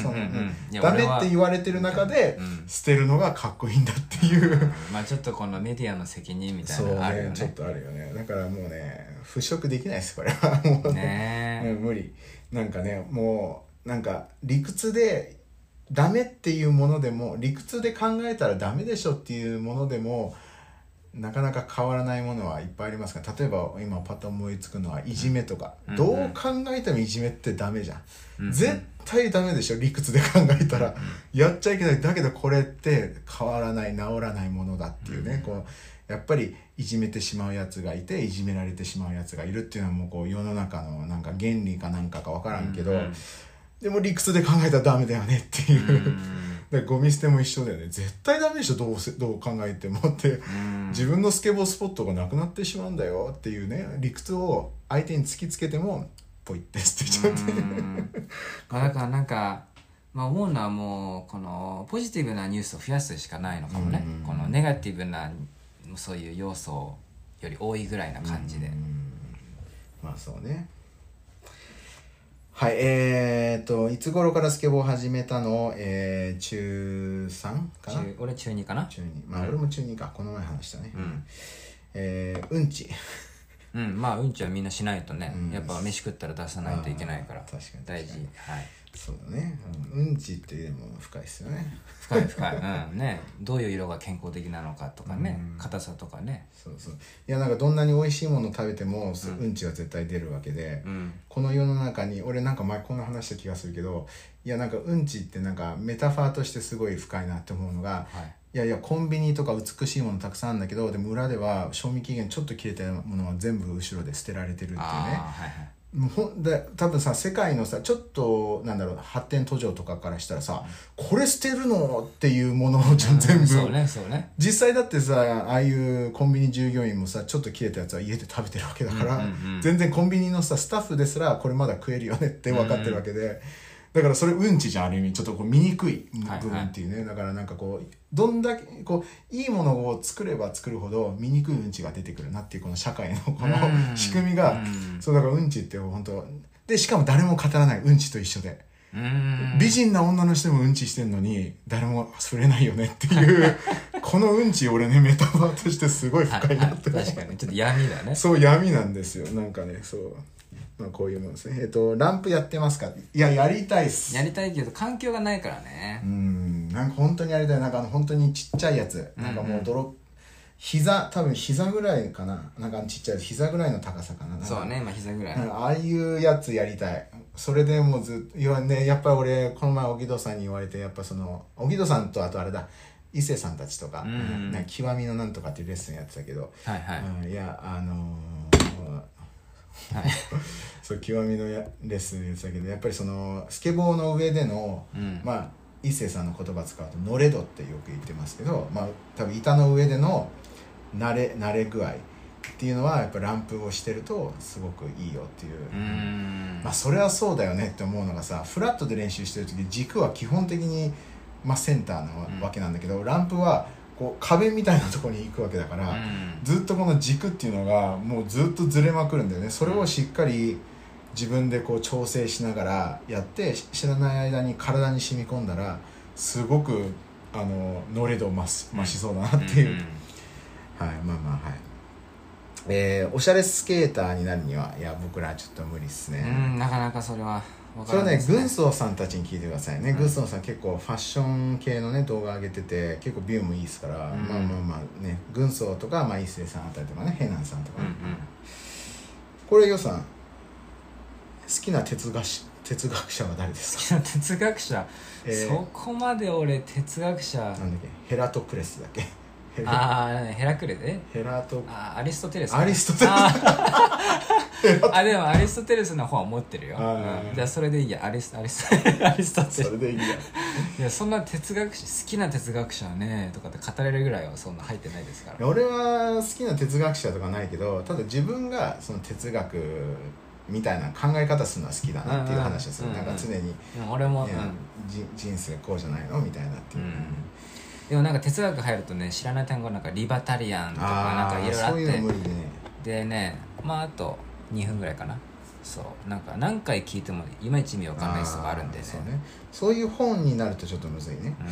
ダメって言われてる中でうん。捨てるのがかっこいいんだっていう、*laughs* まあちょっとこのメディアの責任みたそいうなのあるよね。ね。ちょっとあるよね。だからもうね払拭できないですこれは。*laughs* もうね。うん無理。なんかねもうなんか理屈でダメっていうものでも理屈で考えたらダメでしょっていうものでもなかなか変わらないものはいっぱいありますから例えば今パッと思いつくのはいじめとか、うんどう考えてもいじめってダメじゃん、うんうん。絶対ダメでしょ理屈で考えたら、やっちゃいけない。だけどこれって変わらない治らないものだっていうね、こうやっぱりいじめてしまうやつがいていじめられてしまうやつがいるっていうのはもうこう世の中のなんか原理かなんかか分からんけど、うんでも理屈で考えたらダメだよねっていう、うんだからゴミ捨ても一緒だよね。絶対ダメでしょどうせどう考えてもって、うん。自分のスケボースポットがなくなってしまうんだよ。っていうね理屈を相手に突きつけてもポイって捨てちゃって、だからなんか、まあ、思うのはもうこのポジティブなニュースを増やすしかないのかもね、うん。このネガティブなそういう要素より多いぐらいな感じで、まあそうねはいえー、っといつ頃からスケボーを始めたの？えー、中 3? かな？中俺中2かな？中2まあ俺も中2か。この前話したね、うん。えー、うんち。うんまあうんちはみんなしないとね、うん。やっぱ飯食ったら出さないといけないから。確かに。大事。はいそうだね、うん、うんちってでも深いですよね。深い深い。うん。ね。どういう色が健康的なのかとかね。うん。硬さとかね。そうそう。いやなんかどんなに美味しいもの食べても、うん、ちは絶対出るわけで、うん。この世の中に俺なんか前こんな話した気がするけどいやなんかうんちってなんかメタファーとしてすごい深いなって思うのがはい。いやいやコンビニとか美しいものたくさんあるんだけどでも裏では賞味期限ちょっと切れたものは全部後ろで捨てられてるっていうね。はいはいほんで多分さ世界のさちょっとなんだろう発展途上とかからしたらさこれ捨てるのっていうものを *laughs* じゃ全部、そうねそうね。実際だってさああいうコンビニ従業員もさちょっと切れたやつは家で食べてるわけだから、うんうんうん。全然コンビニのさスタッフですらこれまだ食えるよねって分かってるわけで、だからそれうんちじゃんある意味ちょっとこう醜い部分っていうね、だからなんかこうどんだけこういいものを作れば作るほど醜いうんちが出てくるなっていうこの社会のこのうん。仕組みが、うん。そうだからうんちって本当でしかも誰も語らないうんちと一緒で。うん。美人な女の人もうんちしてんのに誰も触れないよねっていう *laughs* このうんち俺ねメタファーとしてすごいはいは深いないって、確かに。ちょっと闇だね。そう闇なんですよ。なんかねそう、まあ、こういうもんですね。えっ、とランプやってますか？いややりたいっす。やりたいけど環境がないからうねん。なんか本当にやりたい。なんかあの本当にちっちゃいやつ。なんかもう泥、膝多分膝ぐらいかな。なんかちっちゃい膝ぐらいの高さかな。そうね。まあ膝ぐらい。うんああいうやつやりたい。それでもうずっといや,、ね、やっぱり俺この前荻戸さんに言われてやっぱその荻戸さんとあとあれだ。伊勢さんたちとか,、うん。なんか極みのなんとかっていうレッスンやってたけど、はいはい。うん、いやあのーはい。*laughs* そう極みのやレッスンやってたけどやっぱりそのスケボーの上での、うん。まあ伊勢さんの言葉使うと「のれど」ってよく言ってますけど、まあ、多分板の上での慣れ慣れ具合っていうのはやっぱランプをしてるとすごくいいよっていう。まあそれはそうだよねって思うのがさフラットで練習してる時軸は基本的に、まあ、センターなうんわけなんだけど、ランプはこう壁みたいなところに行くわけだから、うん。ずっとこの軸っていうのがもうずっとずれまくるんだよね。それをしっかり自分でこう調整しながらやってし知らない間に体に染み込んだらすごくあのノレ度増し増しそうだなっていう、んはいまあまあはい。えーおしゃれスケーターになるにはいや僕らはちょっと無理っすね、うんなかなかそれは。分それはね軍曹さんたちに聞いてくださいね、うん。軍曹さん結構ファッション系のね動画上げてて結構ビューもいいですから、ん。まあまあまあね軍曹とか、まあ、一星さんあたりとかねヘナンさんとかね、うんうん。これよさん好きな哲学し哲学者は誰ですか、好きな哲学者、えー。そこまで俺哲学者。なんだっけ？ヘラトクレスだっけ？ああヘラクレでヘラトあーアリストテレスアリストテレス *laughs* あでもアリストテレスの本は持ってるよ、うん。じゃあそれでいいや。アリスアリス *laughs* アリストテレス。それでいいや。いやそんな哲学者好きな哲学者ねとかって語れるぐらいはそんな入ってないですから。俺は好きな哲学者とかないけどただ自分がその哲学みたいな考え方するのは好きだなっていう話をする、うんうんなんか常に、うん俺も、ねじ人生こうじゃないのみたいなっていう、うん。でもなんか哲学入るとね知らない単語なんかリバタリアンとかなんかいろいろあそういうっての無理でね。でねまああと2分ぐらいかな。そう。なんか何回聞いてもいまいち意味わかんない人があるんでね。ーそうね。そういう本になるとちょっとむずいね。うん。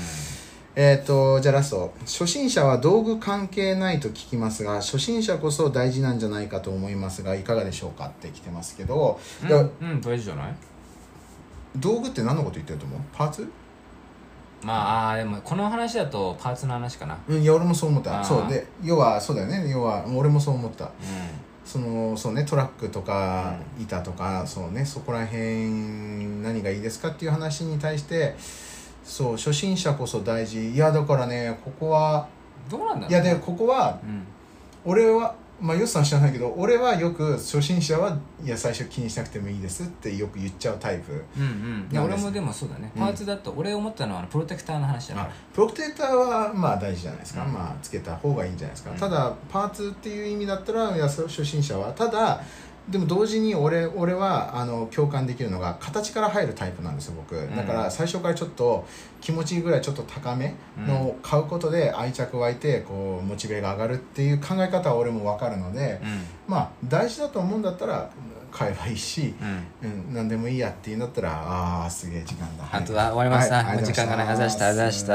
えっ、とじゃあラスト。初心者は道具関係ないと聞きますが初心者こそ大事なんじゃないかと思いますがいかがでしょうかって来てますけど、うん、うん、大事じゃない？道具って何のこと言ってると思う？パーツ？まあでもこの話だとパーツの話かな。うんいや俺もそう思った。そう。で要はそうだよね。要は俺もそう思った。うそのそうねトラックとか板とか、そうねそこら辺何がいいですかっていう話に対してそう初心者こそ大事。いやだからねここはんどうなんだろういやでここはうん。俺はまあヨスさん知らないけど俺はよく初心者はいや最初気にしなくてもいいですってよく言っちゃうタイプ。うんうん。いや俺もでもそうだね。うん。パーツだと俺思ったのはプロテクターの話だかあら。プロテクターはまあ大事じゃないですか、うん。まあつけた方がいいんじゃないですか、うん。ただパーツっていう意味だったらいやそ初心者は。ただでも同時に俺俺はあの共感できるのが形から入るタイプなんですよ僕。ん。だから最初からちょっと気持ちいいぐらいちょっと高めのを買うことで愛着湧いてこうモチベが上がるっていう考え方は俺も分かるので、うまあ大事だと思うんだったら買えばいいし、んうん。うん、何でもいいやっていうんだったらああーすげえ時間だ。あとは終わりました、はい時間がない。あざしたあざした